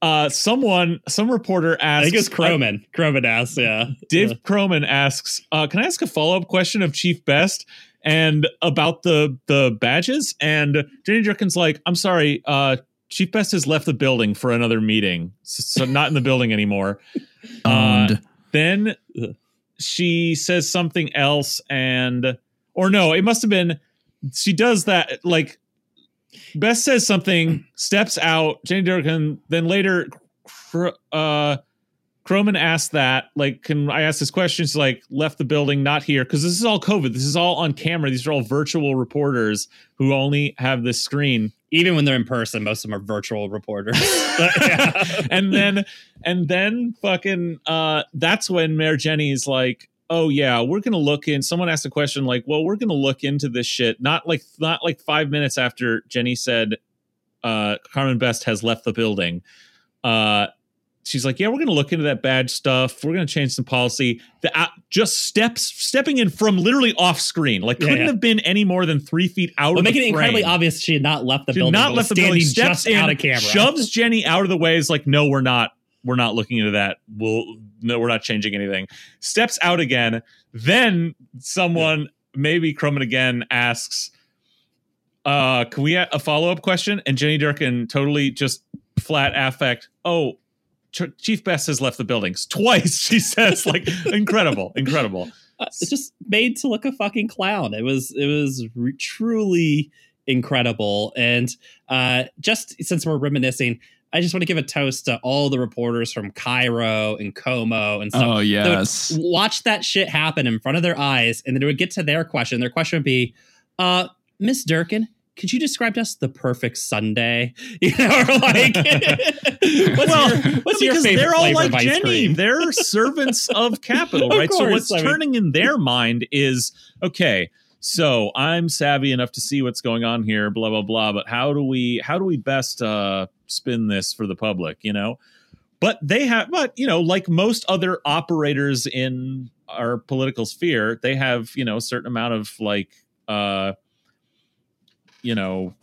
Uh, someone, some reporter I asks. think it was Kroman. Kroman asked, yeah. Dave Yeah. Kroman asks, uh, "Can I ask a follow up question of Chief Best and about the the badges?" And Jenny Durkan's like, "I'm sorry, uh, Chief Best has left the building for another meeting, so, so not in the building anymore." Uh, then she says something else and or no it must have been she does that like best says something steps out jenny durkan then later uh Kroman asked that, like, can I ask this question? She's like, left the building, not here, because this is all COVID. This is all on camera. These are all virtual reporters who only have this screen. Even when they're in person, most of them are virtual reporters. And then and then fucking uh that's when Mayor Jenny's like, "Oh yeah, we're going to look in." Someone asked a question like, "Well, we're going to look into this shit." Not like not like 5 minutes after Jenny said uh Carmen Best has left the building. Uh she's like, "Yeah, we're going to look into that badge stuff. We're going to change some policy." The uh, just steps stepping in from literally off screen. Like couldn't yeah. have been any more than 3 feet out well, of making it incredibly obvious she had not left the Did building. not left the building. Steps just in, out of camera. shoves Jenny out of the way. Is like, no, we're not. We're not looking into that. We'll no, we're not changing anything. Steps out again. Then someone, maybe Kroman again, asks, "Uh, can we a follow up question?" And Jenny Durkan totally just flat affect. Oh, Ch- Chief Best has left the buildings twice. She says, like, incredible, incredible. uh, it's just made to look a fucking clown. It was it was re- truly incredible. And uh, just since we're reminiscing, I just want to give a toast to all the reporters from KIRO and KOMO and stuff. Oh that would yes. watch that shit happen in front of their eyes, and then it would get to their question. Their question would be, uh, Miss Durkan, could you describe to us the perfect Sunday? You know, or like, what's well, your, what's your because favorite they're all like Jenny. cream? They're servants of capital, Of right? so what's I mean- turning in their mind is okay. So I'm savvy enough to see what's going on here, blah blah blah. But how do we how do we best uh, spin this for the public? You know, but they have, but you know, like most other operators in our political sphere, they have you know a certain amount of like, uh, you know,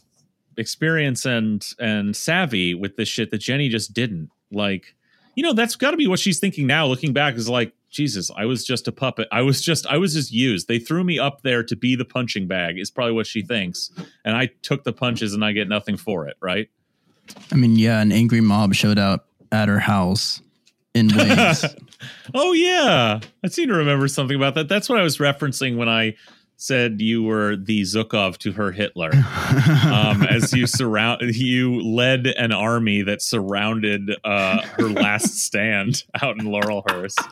experience and and savvy with this shit that Jenny just didn't. Like, you know, that's got to be what she's thinking now. Looking back, is like, Jesus, I was just a puppet. I was just, I was just used. They threw me up there to be the punching bag. Is probably what she thinks, and I took the punches and I get nothing for it. Right? I mean, yeah, an angry mob showed up at her house in wigs. oh yeah, I seem to remember something about that. That's what I was referencing when I said you were the Zhukov to her Hitler. um, as you surround, you led an army that surrounded uh, her last stand out in Laurelhurst.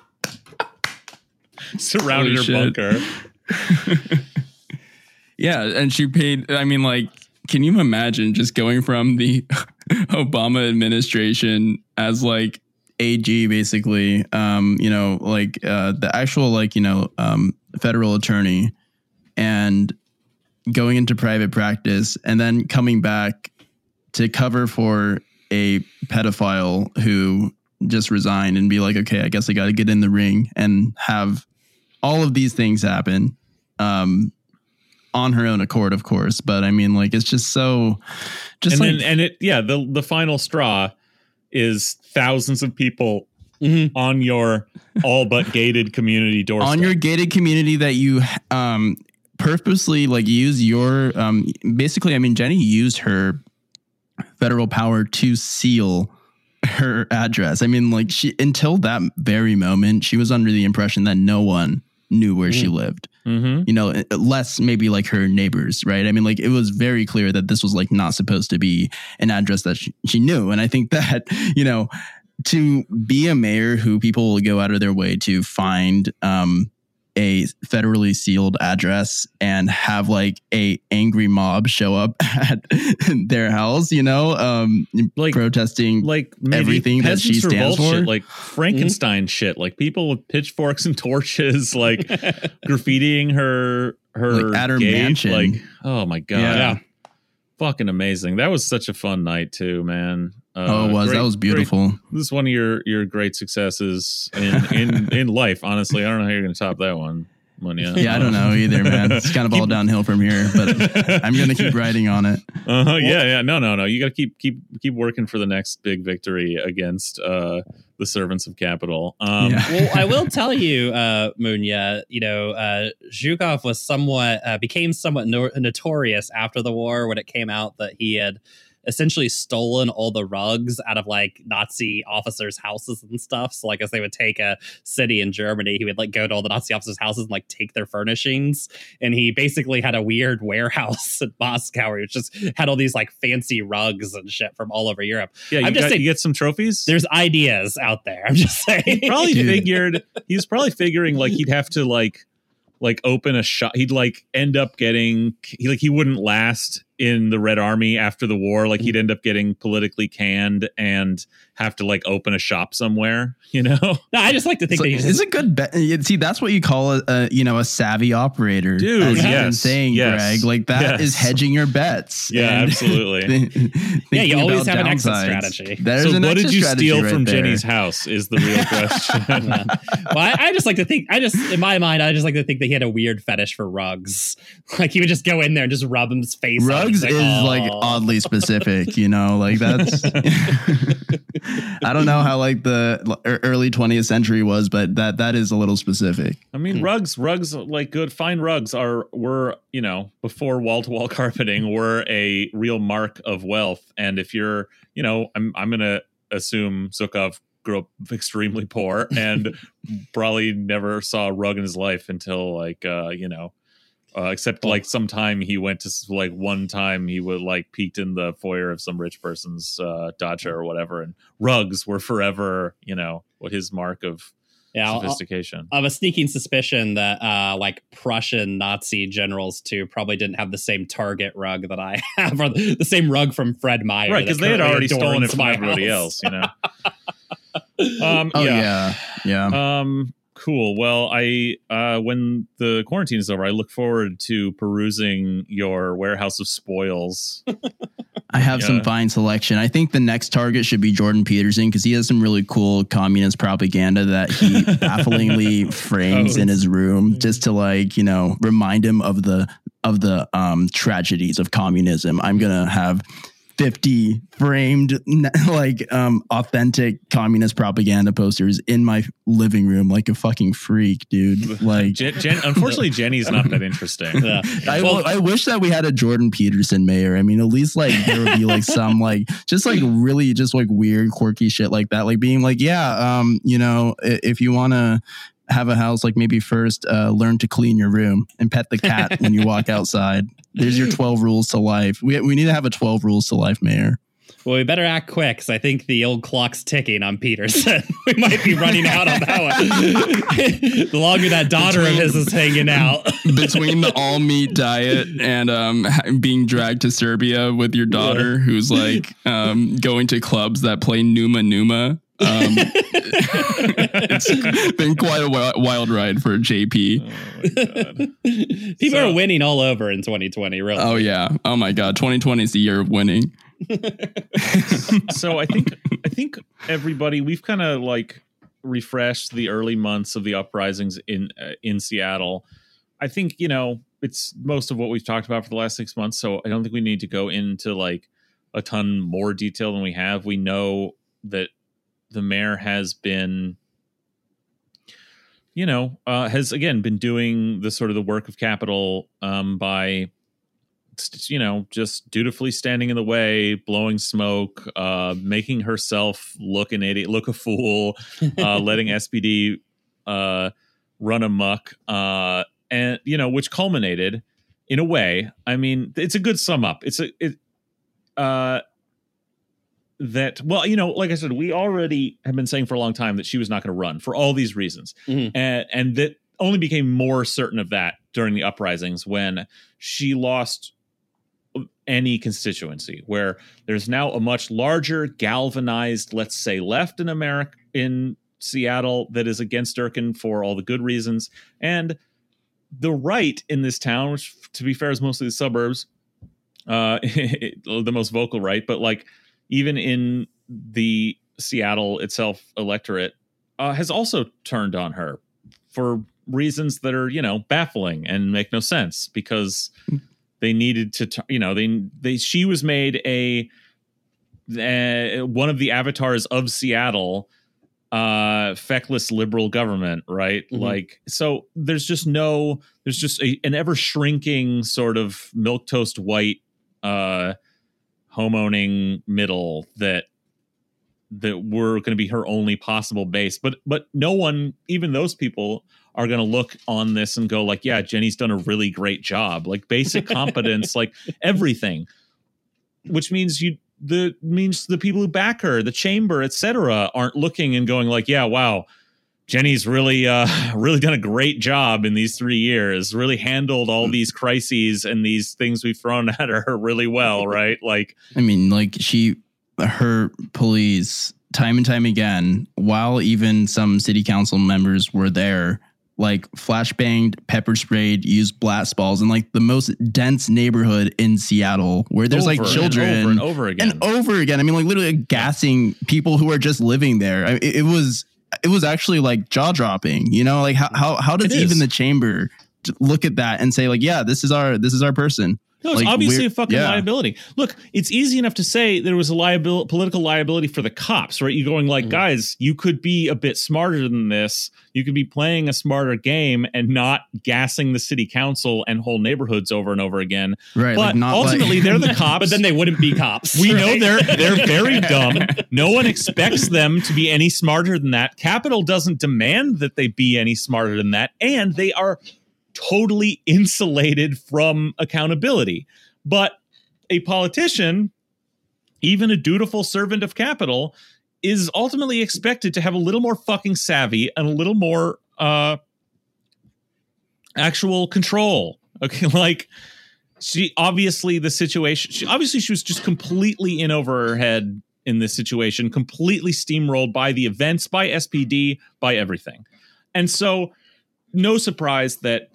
Surrounded Holy her shit. bunker. Yeah, and she paid. I mean, like, can you imagine just going from the Obama administration as like AG, basically, um, you know, like uh, the actual like you know um, federal attorney, and going into private practice, and then coming back to cover for a pedophile who just resigned and be like, okay, I guess I got to get in the ring and have all of these things happen. Um, on her own accord, of course. But I mean, like, it's just so, just and like, then, and it, yeah, the the final straw is thousands of people Mhm. on your all but gated community doorstep. on your gated community that you um purposely like use your um basically i mean jenny used her federal power to seal her address i mean like she until that very moment she was under the impression that no one knew where she lived. Mhm. you know less maybe like her neighbors right? I mean like it was very clear that this was like not supposed to be an address that she, she knew. And i think that you know to be a mayor who people will go out of their way to find um a federally sealed address and have like a angry mob show up at their house you know um Like- protesting like everything that she stands for? shit, like Frankenstein shit, like people with pitchforks and torches, like graffitiing her her Like, at her gate, mansion. Like, oh my god, Yeah. fucking amazing! That was such a fun night too, man. Uh, oh it was great- that was great- beautiful this is one of your your great successes in in in life. Honestly, I don't know how you're going to top that one, Munya. yeah i don't know either man it's kind of all downhill from here but i'm gonna keep writing on it Uh-huh, yeah, yeah. No, no, no. You got to keep keep keep working for the next big victory against uh the servants of capital. Um Yeah. well, I will tell you, uh, Munya, you know, uh, Zhukov was somewhat, uh, became somewhat no- notorious after the war when it came out that he had essentially stolen all the rugs out of like Nazi officers' houses and stuff. So, like, as they would take a city in Germany, he would like go to all the Nazi officers' houses and like take their furnishings. And he basically had a weird warehouse in Moscow where he just had all these like fancy rugs and shit from all over Europe. yeah, you, I'm just got, saying- you get some trophies. There's ideas out there. I'm just saying. he probably Dude. figured he's probably figuring like he'd have to like like open a shop he'd like end up getting he like he wouldn't last in the red army after the war like he'd mm-hmm. end up getting politically canned and have to like open a shop somewhere you know No, I just like to think So that he's it's a good bet. Eh, see, that's what you call a, a you know a savvy operator, Dude, As yes, saying, yes, Greg, like that is yes. hedging your bets. Yeah, absolutely. Yeah, you always about have an exit downsides. strategy. There's so an what did you steal right from there. jenny's house is the real question well, I, I just like to think. I just, in my mind, I just like to think that he had a weird fetish for rugs. Like he would just go in there and just rub his face. on it. Rugs He's is like "Oh." oddly specific, you know, like that's. I don't know how like the early 20th century was, but that that is a little specific. I mean, Hmm. rugs, rugs, like good, fine rugs are were you know before wall to wall carpeting were a real mark of wealth. And if you're, you know, I'm I'm gonna assume Zhukov grew up extremely poor and probably never saw a rug in his life until like uh, you know. Uh, except like sometime he went to like one time he would like peeked in the foyer of some rich person's uh, dacha or whatever, and rugs were forever you know what his mark of Yeah, I'll- sophistication. I have a sneaking suspicion that uh, like Prussian Nazi generals too probably didn't have the same Target rug that I have, or the the same rug from Fred Meyer, right, because they had already stolen it from my everybody house. else, you know. um, Oh yeah. yeah, yeah. Um, cool. Well, I uh, when the quarantine is over, I look forward to perusing your warehouse of spoils. I have Yeah. some fine selection. I think the next target should be Jordan Peterson because he has some really cool communist propaganda that he bafflingly frames Oh. in his room just to like, you know, remind him of the of the um tragedies of communism. I'm gonna have 50 framed like um authentic communist propaganda posters in my living room like a fucking freak, dude. Like Jen, Jen, unfortunately, Jenny's not that interesting. Yeah. I, Well- I wish that we had a Jordan Peterson mayor. I mean, at least like there would be like some like just like really just like weird quirky shit like that. Like being like, yeah, um, you know, if you want to have a house, like maybe first uh, learn to clean your room and pet the cat when you walk outside. There's your 12 rules to life. We we need to have a 12 rules to life mayor. Well, we better act quick because I think the old clock's ticking on Peterson. we might be running out on that one. the longer that daughter of his is hanging out. Between the all meat diet and um, being dragged to Serbia with your daughter, who's like um, going to clubs that play Numa Numa. Um, it's been quite a wild ride for JP. Oh my god. People So- are winning all over in 2020, really. Oh yeah. Oh my god. 2020 is the year of winning. so I think I think everybody we've kind of like refreshed the early months of the uprisings in uh, in Seattle. I think you know it's most of what we've talked about for the last six months. So I don't think we need to go into like a ton more detail than we have. We know that the mayor has been you know uh, has again been doing the sort of the work of capital um, by you know just dutifully standing in the way blowing smoke uh making herself look an idiot look a fool uh letting spd uh run amok uh and you know which culminated in a way i mean it's a good sum up. It's a it uh that well you know like i said we already have been saying for a long time that she was not going to run for all these reasons Mhm. and and that only became more certain of that during the uprisings when she lost any constituency where there's now a much larger galvanized let's say left in america in seattle that is against durkan for all the good reasons and the right in this town which to be fair is mostly the suburbs uh the most vocal right but like even in the seattle itself electorate uh, has also turned on her for reasons that are you know baffling and make no sense because they needed to t- you know they they she was made a uh, one of the avatars of Seattle uh feckless liberal government right Mhm. like so there's just no there's just a, an ever shrinking sort of milk toast white uh homeowning middle that that were going to be her only possible base. But but no one even those people are going to look on this and go like yeah jenny's done a really great job. Like basic competence like everything. Which means you the means the people who back her the chamber etc aren't looking and going like yeah wow jenny's really uh really done a great job in these three years really handled all these crises and these things we've thrown at her really well right like I mean, like she, her police, time and time again, while even some city council members were there, like flashbanged, pepper sprayed, used blast balls in like the most dense neighborhood in Seattle, where there's like over and children over and over again and over again. I mean, like literally gassing people who are just living there. I, it, it was it was actually like jaw dropping. You know, like how how how does even the chamber look at that and say like, yeah, this is our this is our person. No, it's Like, obviously a fucking yeah. liability. Look, it's easy enough to say there was a liability, political liability for the cops, right? You're going like, Mhm. guys, you could be a bit smarter than this. You could be playing a smarter game and not gassing the city council and whole neighborhoods over and over again. Right. But like not ultimately, like, they're the cops. but then they wouldn't be cops. we know they're they're very dumb. No one expects them to be any smarter than that. Capital doesn't demand that they be any smarter than that, and they are totally insulated from accountability. But a politician, even a dutiful servant of capital, is ultimately expected to have a little more fucking savvy and a little more uh actual control. Okay, like she obviously the situation she obviously she was just completely in over her head in this situation, completely steamrolled by the events, by SPD, by everything. And so no surprise that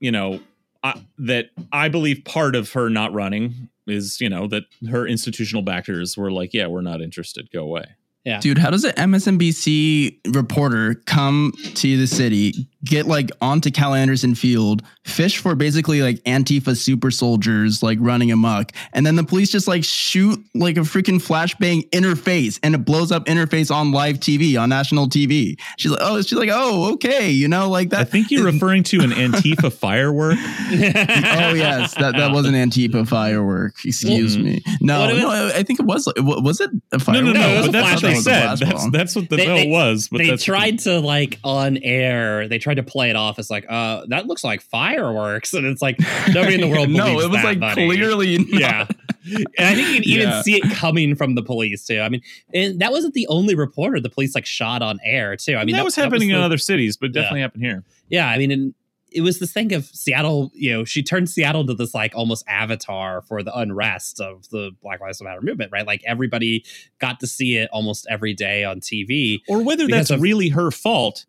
you know I, that I believe part of her not running is you know that her institutional backers were like, yeah, we're not interested, go away. Yeah. Dude, how does an MSNBC reporter come to the city, get like onto Cal Anderson Field, fish for basically like Antifa super soldiers like running amok, and then the police just like shoot like a freaking flashbang interface and it blows up interface on live TV, on national TV. She's like, oh, she's like, oh, okay, you know, like that. I think you're referring to an Antifa firework. oh yes, that, that was an Antifa firework. Excuse Well, me. No, what it no, I think it was. Was it a No, firework? no, No, it no. But that's what they It was a said. That's that's what the They- no they- was. But they that's tried to like on air. They tried to play it off as like, uh, that looks like fireworks, and it's like nobody in the world. no, it was that, like buddy. clearly. not. yeah. And I think you can even Yeah. see it coming from the police too. I mean, and that wasn't the only reporter the police like shot on air too. I mean, that, was happening in the- other cities, but Yeah. definitely happened here. Yeah, I mean, and it was this thing of Seattle. You know, she turned Seattle into this like almost avatar for the unrest of the Black Lives Matter movement, right? Like everybody got to see it almost every day on TV. Or whether that's of- really her fault,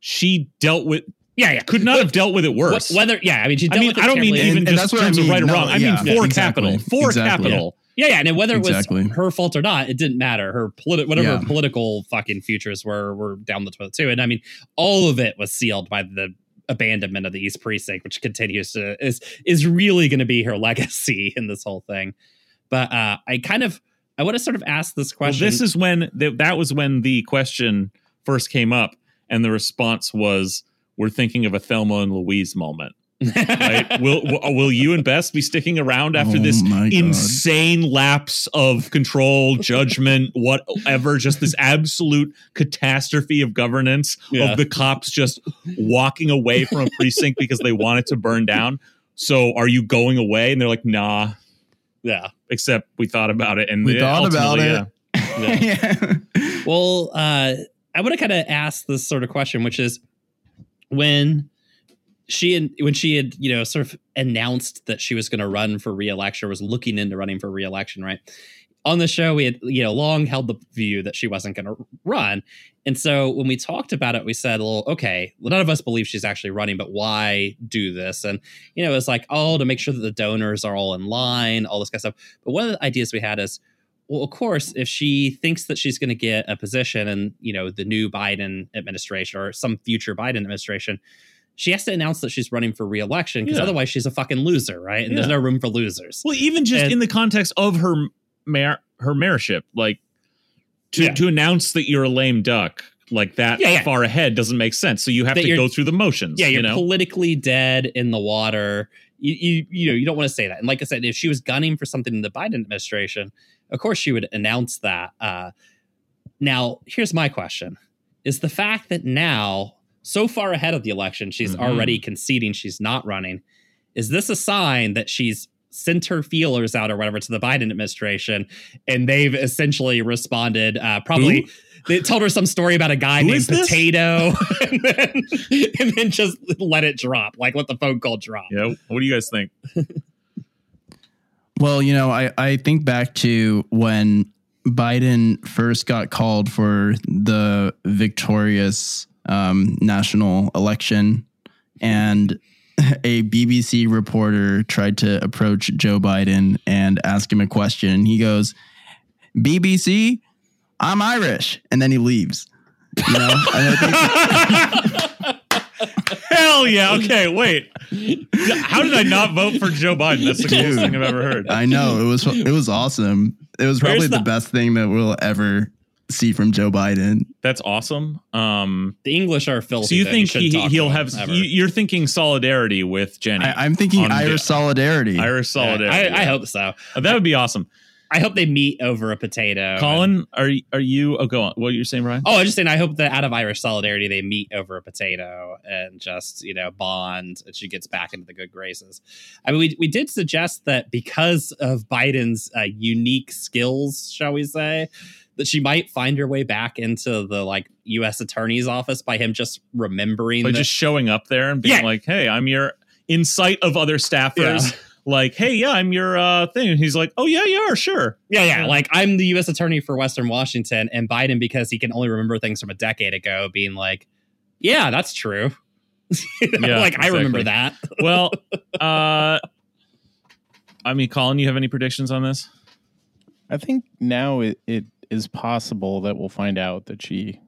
she dealt with Yeah, yeah. could not have dealt with it worse. Wh- Whether, yeah, I mean, she I dealt mean, with it I don't mean even And- and just that's what in I terms of mean. right or No, wrong. I yeah, mean for exactly. capital, for Exactly. capital. Yeah, yeah, and whether it was Exactly. her fault or not, it didn't matter. Her politi- whatever Yeah. her political fucking futures were were down the toilet too. And I mean, all of it was sealed by the abandonment of the East Precinct, which continues to is is really going to be her legacy in this whole thing. But uh, I kind of I want to sort of ask this Well, question. this is when th- that was when the question first came up, and the response was, "We're thinking of a Thelma and Louise moment." Right? will, will will you and Best be sticking around after Oh this insane lapse of control, judgment, whatever? Just this absolute catastrophe of governance Yeah. of the cops just walking away from a precinct because they want it to burn down. So, are you going away? And they're like, "Nah." yeah. Except we thought about it, and We thought about ultimately, it. yeah. Yeah. Well, uh, I want to kind of ask this sort of question, which is when she had when she had you know sort of announced that she was going to run for reelection, or was looking into running for reelection, right? On the show, we had you know long held the view that she wasn't going to run, and so when we talked about it, we said, "Well, okay, none of us believe she's actually running, but why do this?" And you know, it's like, oh, to make sure that the donors are all in line, all this kind of stuff. But one of the ideas we had is, well, of course, if she thinks that she's going to get a position in, you know, the new Biden administration or some future Biden administration, she has to announce that she's running for reelection because Yeah. otherwise she's a fucking loser, right? And there's no room for losers. Well, even just And- in the context of her mayor, her mayorship, like to Yeah. to announce that you're a lame duck like that Yeah, yeah. far ahead doesn't make sense. So you have That to go through the motions. yeah, you're you know. politically dead in the water. You, you you know you don't want to say that. And like I said, if she was gunning for something in the Biden administration, of course she would announce that. Uh, now, here's my question: Is the fact that now, so far ahead of the election, she's Mhm. already conceding she's not running? Is this a sign that she's sent her feelers out or whatever to the Biden administration, and they've essentially responded? Uh, probably. Who? They told her some story about a guy Who named? Potato, and, then, and then just let it drop, like let the phone call drop. yeah. What do you guys think? Well, you know, I, I think back to when Biden first got called for the victorious um, national election, and a BBC reporter tried to approach Joe Biden and ask him a question. and He goes, BBC, I'm Irish. And then he leaves. You know? And I think- Hell yeah. Okay, wait. How did I not vote for Joe Biden? That's the coolest thing I've ever heard. I know it was it was awesome. It was probably the the- best thing that we'll ever see from Joe Biden. That's awesome. Um, The English are filthy. so you think he, he will have? him. You, you're thinking solidarity with Jenny? I, I'm thinking Irish solidarity. Irish solidarity. I, I yeah. hope so. That would be awesome. I hope they meet over a potato. Colin, are you- are you? Oh, go on. What you're saying, Ryan? Oh, I was just saying. I hope that out of Irish solidarity, they meet over a potato and just you know bond, and she gets back into the good graces. I mean, we we did suggest that because of Biden's uh, unique skills, shall we say, that she might find her way back into the like U.S. Attorney's office by him just remembering. By that- just showing up there and being Yeah. like, "Hey, I'm your," in sight of other staffers. Yeah. Like, hey, yeah, I'm your uh, thing. And he's like, oh yeah, you are sure. yeah, yeah. Like I'm the U.S. Attorney for Western Washington, and Biden because he can only remember things from a decade ago, being like, "Yeah, that's true." You know, Yeah, like I remember that. Well, uh, I mean, Colin, you have any predictions on this? I think now it, it is possible that we'll find out that she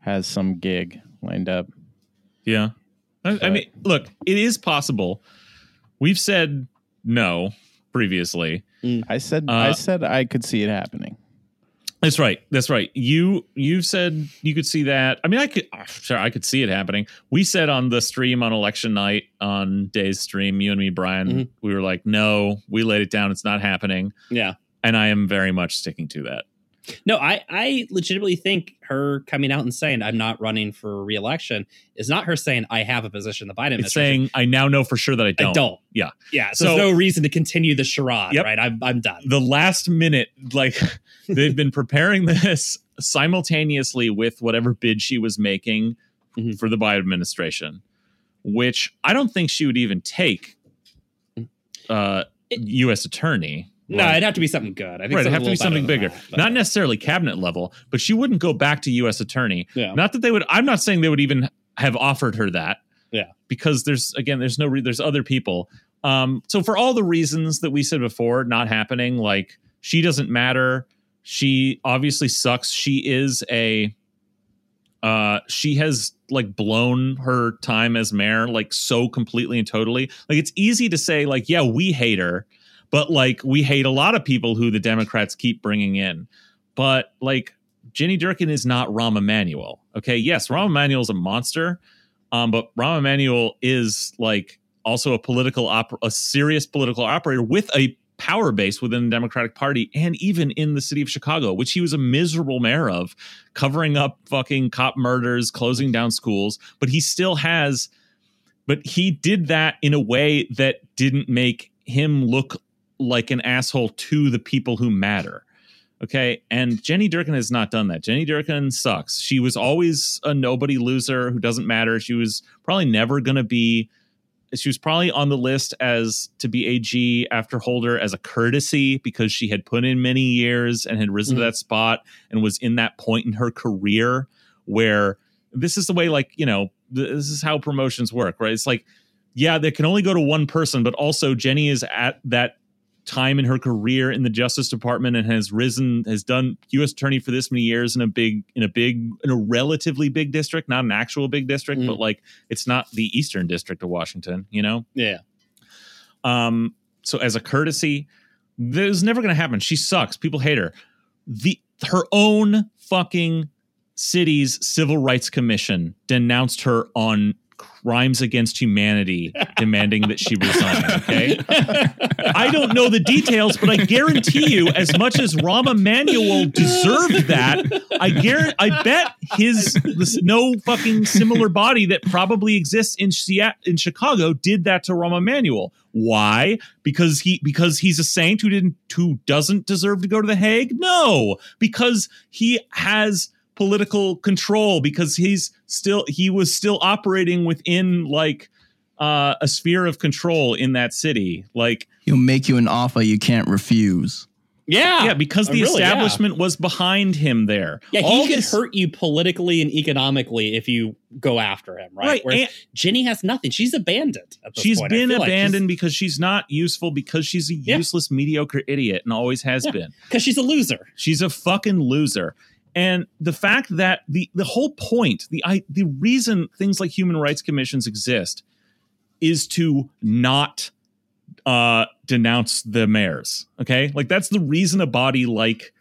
has some gig lined up. Yeah. I, I mean, look, it is possible. We've said no previously. I said Uh, I said I could see it happening. That's right. That's right. You you said you could see that. I mean, I could ah, sure I could see it happening. We said on the stream on election night on Day's stream, you and me, Brian, Mhm. we were like, no, we laid it down. It's not happening, Yeah. and I am very much sticking to that. No, I, I legitimately think her coming out and saying I'm not running for reelection is not her saying I have a position in the Biden It's administration. saying I now know for sure that I don't. I don't. Yeah. Yeah. So, So- there's no reason to continue the charade, Yep. right? I'm, I'm done. the last minute, like they've been preparing this simultaneously with whatever bid she was making Mhm. for the Biden administration, which I don't think she would even take uh, It- U.S. attorney. No, it'd have to be something good. I think right, it'd have to be something bigger, that, not necessarily cabinet level, but she wouldn't go back to U.S. attorney. Yeah. Not that they would. I'm not saying they would even have offered her that. Yeah. because there's again, there's no. Re- there's other people. Um, so for all the reasons that we said before, not happening. Like she doesn't matter. She obviously sucks. She is a. Uh, she has like blown her time as mayor like so completely and totally. Like it's easy to say like, yeah, we hate her, but like we hate a lot of people who the Democrats keep bringing in. But like Jenny Durkan is not Rahm Emanuel. Okay, yes, Rahm Emanuel is a monster, um, but Rahm Emanuel is like also a political op- a serious political operator with a power base within the Democratic Party and even in the city of Chicago, which he was a miserable mayor of, covering up fucking cop murders, closing down schools. But he still has, but he did that in a way that didn't make him look like an asshole to the people who matter. Okay. And Jenny Durkan has not done that. Jenny Durkan sucks. She was always a nobody loser who doesn't matter. She was probably never going to be, she was probably on the list as to be AG after Holder as a courtesy because she had put in many years and had risen to Mhm. that spot and was in that point in her career where this is the way, like, you know, this is how promotions work, right? It's like, yeah, they can only go to one person, but also Jenny is at that time in her career in the Justice Department and has risen, has done U.S. Attorney for this many years in a big, in a big, in a relatively big district, not an actual big district, Mm. but like it's not the Eastern District of Washington, you know. Yeah. Um, so as a courtesy, this is never going to happen. She sucks. People hate her. The her own fucking city's civil rights commission denounced her on crimes against humanity, demanding that she resign. Okay. I don't know the details, but I guarantee you, as much as Rahm Emanuel deserved that, I guarantee, I bet his this no fucking similar body that probably exists in Seattle, in Chicago, did that to Rahm Emanuel. Why? Because he because he's a saint who didn't who doesn't deserve to go to the Hague? No, because he has political control because he's still he was still operating within like uh, a sphere of control in that city. Like He'll make you an offer you can't refuse. Yeah. yeah, because the really, yeah. establishment was behind him there. Yeah, All he could this- hurt you politically and economically if you go after him, right? Right, Whereas and- Jenny has nothing. She's abandoned. At this She's point. Been feel like abandoned because she's not useful because she's a Yeah. useless mediocre idiot and always has Yeah. been. because she's a loser. She's a fucking loser. And the fact that the the whole point, the I, the reason things like human rights commissions exist is to not uh denounce the mayors. Okay? Like that's the reason a body like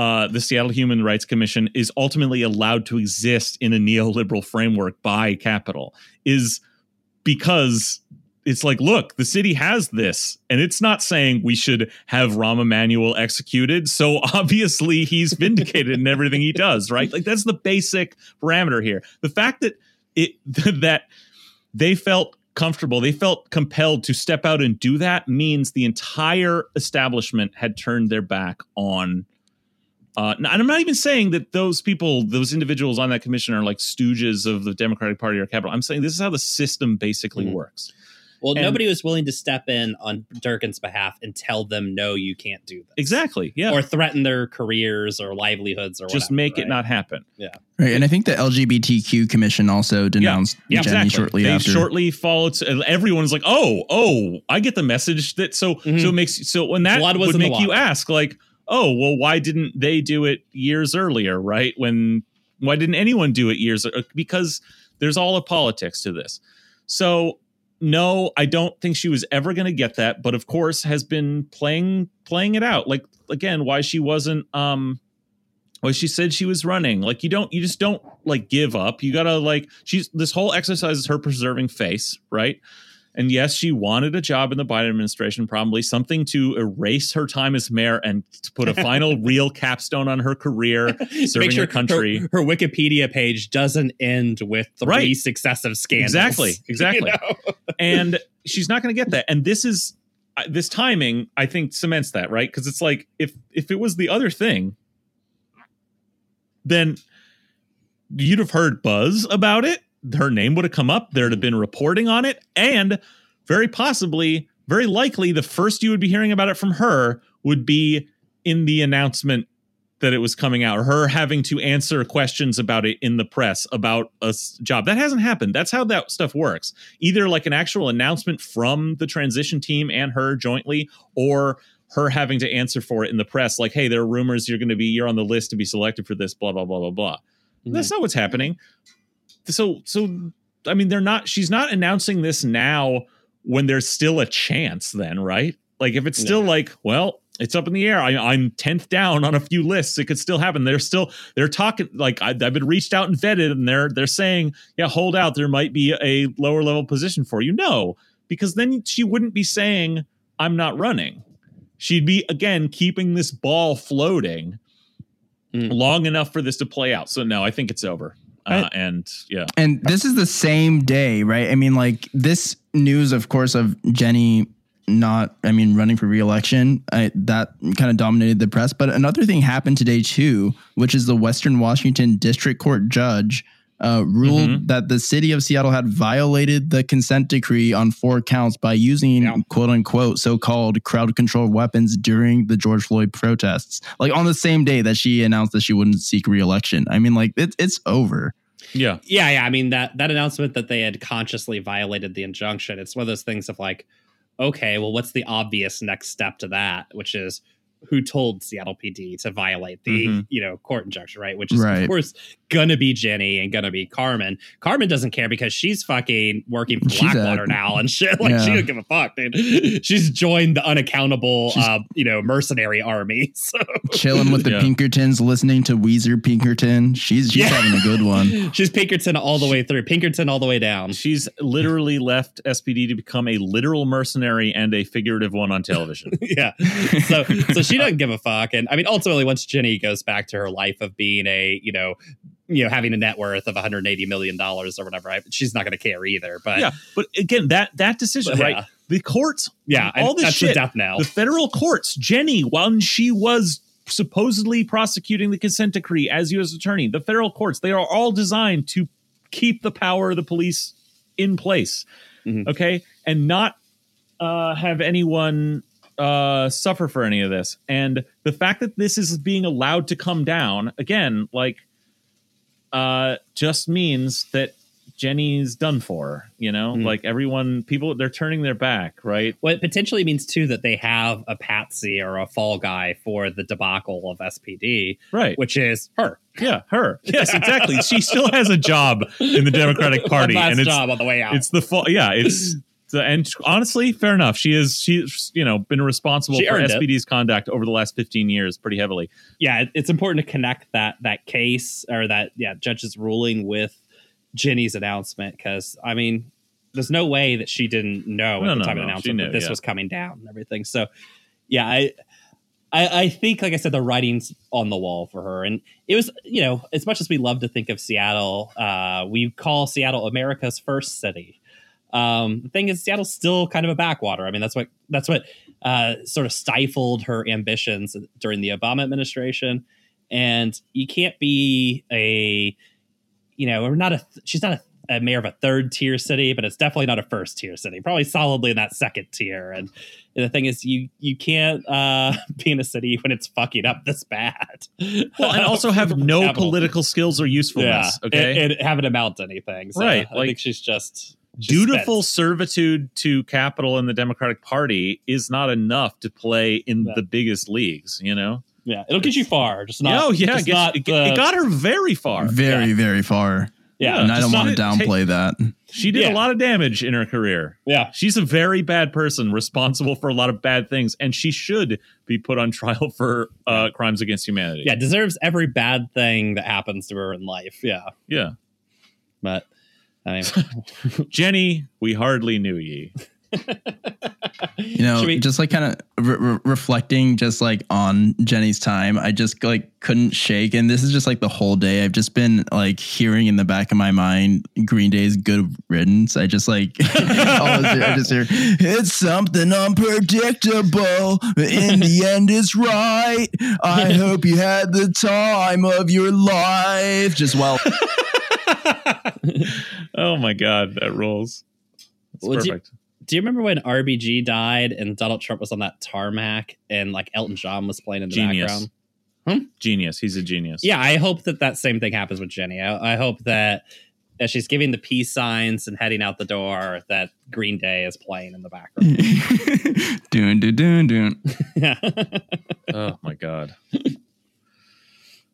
uh, the Seattle Human Rights Commission is ultimately allowed to exist in a neoliberal framework by capital is because it's like, look, the city has this, and it's not saying we should have Rahm Emanuel executed. So obviously he's vindicated in everything he does, right? Like that's the basic parameter here. The fact that it that they felt comfortable, they felt compelled to step out and do that means the entire establishment had turned their back on Uh, and I'm not even saying that those people, those individuals on that commission are like stooges of the Democratic Party or Capitol. I'm saying this is how the system basically Mhm. works. Well, And- nobody was willing to step in on Durkan's behalf and tell them, no, you can't do this. Exactly. Yeah. Or threaten their careers or livelihoods or Just whatever, make it not happen. Yeah. Right, and I think the LGBTQ commission also denounced Yeah, Jenny exactly. shortly they after. shortly followed. and Everyone's like, "Oh, oh, I get the message that." So, Mhm. so it makes so when that Blood was would make you ask, like, "Oh, well, why didn't they do it years earlier? Right? When why didn't anyone do it years? Because there's all of politics to this. So, no, I don't think she was ever going to get that. But of course, has been playing playing it out. Like again, why she wasn't. um well, she said she was running. Like you don't, you just don't like give up. You gotta like she's this whole exercise is her preserving face, right? And yes, she wanted a job in the Biden administration, probably something to erase her time as mayor and to put a final real capstone on her career serving Make sure her country. Her, her Wikipedia page doesn't end with three Right. successive scandals. Exactly, You exactly. know? and she's not going to get that. And this is uh, this timing, I think, cements that right because it's like if if it was the other thing, then you'd have heard buzz about it. Her name would have come up. There'd have been reporting on it, and very possibly, very likely, the first you would be hearing about it from her would be in the announcement that it was coming out, or her having to answer questions about it in the press about a job. That hasn't happened. That's how that stuff works. Either like an actual announcement from the transition team and her jointly, or her having to answer for it in the press, like, hey, there are rumors you're going to be, you're on the list to be selected for this, blah, blah, blah, blah, blah. Mm-hmm. That's not what's happening. So, so, I mean, they're not, she's not announcing this now when there's still a chance, then, right? Like, if it's still like, well, it's up in the air. I, I'm 10th down on a few lists. It could still happen. They're still, they're talking, like, I, I've been reached out and vetted, and they're, they're saying, yeah, hold out. There might be a lower level position for you. No, because then she wouldn't be saying, I'm not running. She'd be, again, keeping this ball floating Mm. long enough for this to play out. So, no, I think it's over. Uh, and yeah, And this is the same day, right? I mean, like this news, of course, of Jenny not, I mean, running for reelection, I, that kind of dominated the press. But another thing happened today too, which is the Western Washington District Court judge uh, ruled Mhm. that the city of Seattle had violated the consent decree on four counts by using Yeah. quote unquote so called crowd control weapons during the George Floyd protests. Like on the same day that she announced that she wouldn't seek reelection. I mean, like it's it's over. yeah, Yeah, yeah. I mean that that announcement that they had consciously violated the injunction. It's one of those things of like, okay, well, what's the obvious next step to that? Which is who told Seattle PD to violate the Mhm. you know court injunction, right? Which is Right. of course gonna be Jenny and gonna be Carmen. Carmen doesn't care because she's fucking working for She's Blackwater a- now and shit. Like she Yeah. don't give a fuck, dude. She's joined the unaccountable, uh, you know, mercenary army. So chilling with the Yeah. Pinkertons, listening to Weezer Pinkerton. She's she's Yeah. having a good one. she's Pinkerton all the way through. Pinkerton all the way down. she's literally left SPD to become a literal mercenary and a figurative one on television. yeah. So so she doesn't give a fuck. And I mean, ultimately, once Jenny goes back to her life of being a, you know, you know, having a net worth of 180 million dollars or whatever, I, she's not going to care either. But yeah, but again, that that decision, But, right? yeah. The courts, yeah, all this shit, the death knell. the federal courts, Jenny, when she was supposedly prosecuting the consent decree as U.S. attorney, the federal courts, they are all designed to keep the power of the police in place, Mhm. okay, and not uh, have anyone uh, suffer for any of this. And the fact that this is being allowed to come down again, like, uh, just means that Jenny's done for. You know, Mhm. like everyone, people, they're turning their back, right? Well, it potentially means too that they have a patsy or a fall guy for the debacle of SPD, Right. which is her. Yeah, her. Yes, exactly. she still has a job in the Democratic Party, and it's job on the way out. it's the fall. Yeah, it's the and honestly, fair enough. She is she's you know been responsible She for earned it. SPD's conduct over the last fifteen years pretty heavily. yeah, it's important to connect that that case or that yeah judge's ruling with Jenny's announcement because I mean, there's no way that she didn't know No, at the no, time no, of the announcement knew, that this yeah. was coming down and everything. So yeah, I. I, I think, like I said, the writing's on the wall for her, and it was, you know, as much as we love to think of Seattle, uh, we call Seattle America's first city. Um, the thing is, Seattle's still kind of a backwater. I mean, that's what that's what uh, sort of stifled her ambitions during the Obama administration. and you can't be a, you know, we're not a. She's not a a mayor of a third tier city, but it's definitely not a first tier city. Probably solidly in that second tier. And, and the thing is, you you can't uh, be in a city when it's fucking up this bad. Well, and also have no political skills or usefulness. okay, and, and haven't amount to anything. So Right, I like- think she's just dutiful spent. servitude to capital and the Democratic Party is not enough to play in Yeah. the biggest leagues. You know? Yeah, it'll get you far. Just not. oh yeah, it, gets- not it, the- it got her very far. Very, very far. yeah, and I don't want to not- downplay that. She did Yeah. a lot of damage in her career. yeah. She's a very bad person, responsible for a lot of bad things, and she should be put on trial for uh, crimes against humanity. Yeah, deserves every bad thing that happens to her in life. Yeah, yeah. but I mean, Jenny, we hardly knew ye. You know, we- just like kind of re- re- reflecting just like on Jenny's time, I just like couldn't shake. And this is just like the whole day. I've just been like hearing in the back of my mind Green Day's Good Riddance. I just like, always hear- I just hear, it's something unpredictable. but In the end, it's right. I hope you had the time of your life. Just while oh my god, that rolls. It's Well, do you- perfect. do you remember when RBG died and Donald Trump was on that tarmac and like Elton John was playing in the Genius. background? Genius. He's a genius. Yeah, I hope that that same thing happens with Jenny. I, I hope that as she's giving the peace signs and heading out the door, that Green Day is playing in the background. doon, doon, doon, doon. yeah. Oh my god.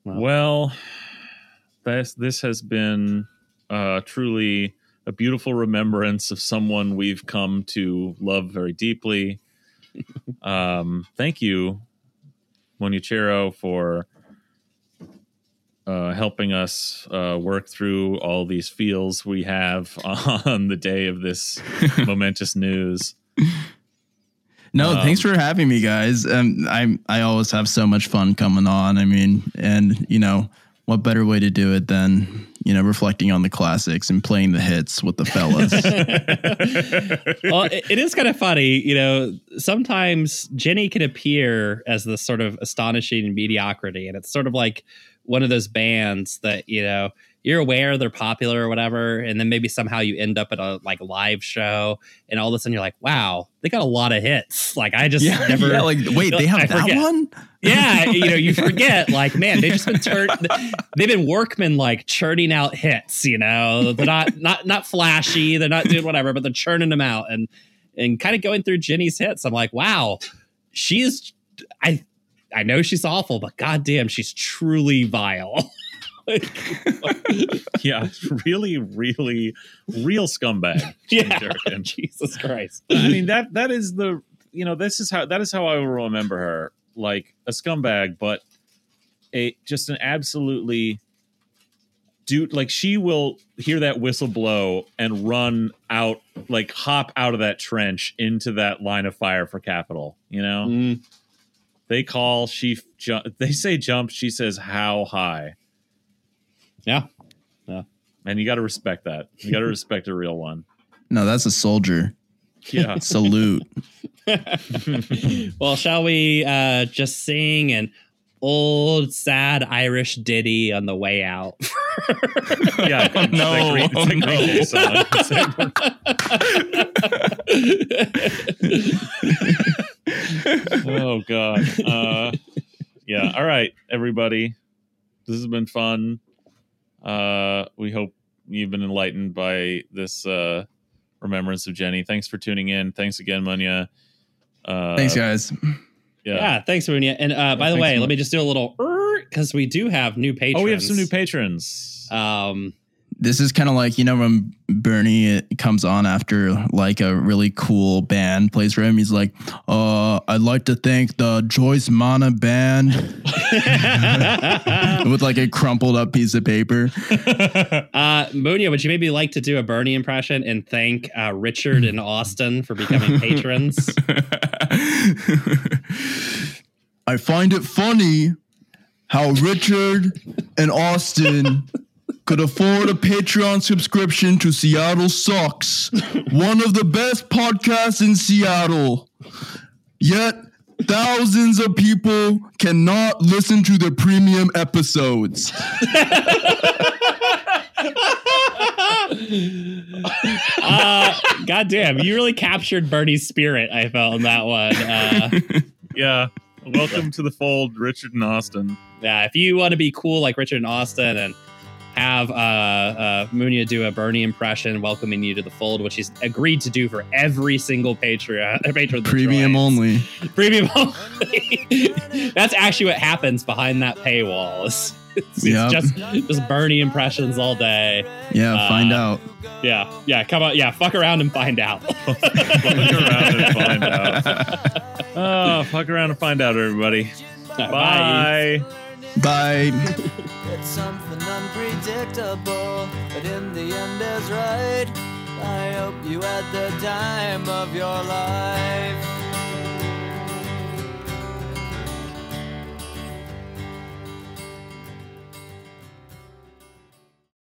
Well. well, this this has been uh, truly a beautiful remembrance of someone we've come to love very deeply. um, thank you, Monichero, for uh, helping us uh, work through all these feels we have on the day of this momentous news. No, Um, thanks for having me, guys. Um, I I always have so much fun coming on. I mean, and you know, what better way to do it than you know reflecting on the classics and playing the hits with the fellas? well, it, it is kind of funny, you know. Sometimes Jenny can appear as this sort of astonishing mediocrity, and it's sort of like one of those bands that you know you're aware they're popular or whatever, and then maybe somehow you end up at a like live show, and all of a sudden you're like, wow, they got a lot of hits. Like I just yeah, never, yeah, like wait, they have I that forget. one. yeah, you know, you forget, like, man, they've just been turn they've been workmen like churning out hits, you know. They're not not not flashy, they're not doing whatever, but they're churning them out and and kind of going through Jenny's hits. I'm like, wow, she's I I know she's awful, but goddamn, she's truly vile. yeah, really, really, real scumbag. Yeah, Durkan. Jesus Christ. I mean that that is the you know this is how that is how I will remember her like a scumbag, but a just an absolutely dude like she will hear that whistle blow and run out like hop out of that trench into that line of fire for capital. You know Mm, they call she ju- they say jump she says how high yeah. Yeah. And you got to respect that you got to respect a real one No, that's a soldier. yeah Salute. well, shall we uh just sing an old sad Irish ditty on the way out? yeah Oh, no. It's that Green- it's that Green Day song. Oh god uh yeah all right everybody this has been fun uh we hope you've been enlightened by this uh remembrance of jenny thanks for tuning in thanks again munya uh Thanks, guys. yeah, Yeah, thanks, Munya. And uh, by the way, so let me just do a little because we do have new patrons. oh we have some new patrons Um, This is kind of like you know when Bernie comes on after like a really cool band plays for him. He's like, "Uh, I'd like to thank the Joyce Mana band." with like a crumpled up piece of paper. uh, Munya, would you maybe like to do a Bernie impression and thank uh, Richard and Austin for becoming patrons? I find it funny how Richard and Austin could afford a Patreon subscription to Seattle Sucks, one of the best podcasts in Seattle. Yet thousands of people cannot listen to the premium episodes. uh, God damn, you really captured Bernie's spirit. I felt in that one. Uh, Yeah. Welcome to the fold, Richard and Austin. yeah, if you want to be cool like Richard and Austin and have uh, uh, Munya do a Bernie impression, welcoming you to the fold, which he's agreed to do for every single Patreon. Patron Premium only. Premium only. That's actually what happens behind that paywall. It's, it's Yep. just just Bernie impressions all day. Yeah, Uh, find out. Yeah, yeah. Come on, yeah. Fuck around and find out. Fuck around and find out. Oh, fuck around and find out, everybody. Bye. Bye. It's something unpredictable, but in the end is right. I hope you had the time of your life.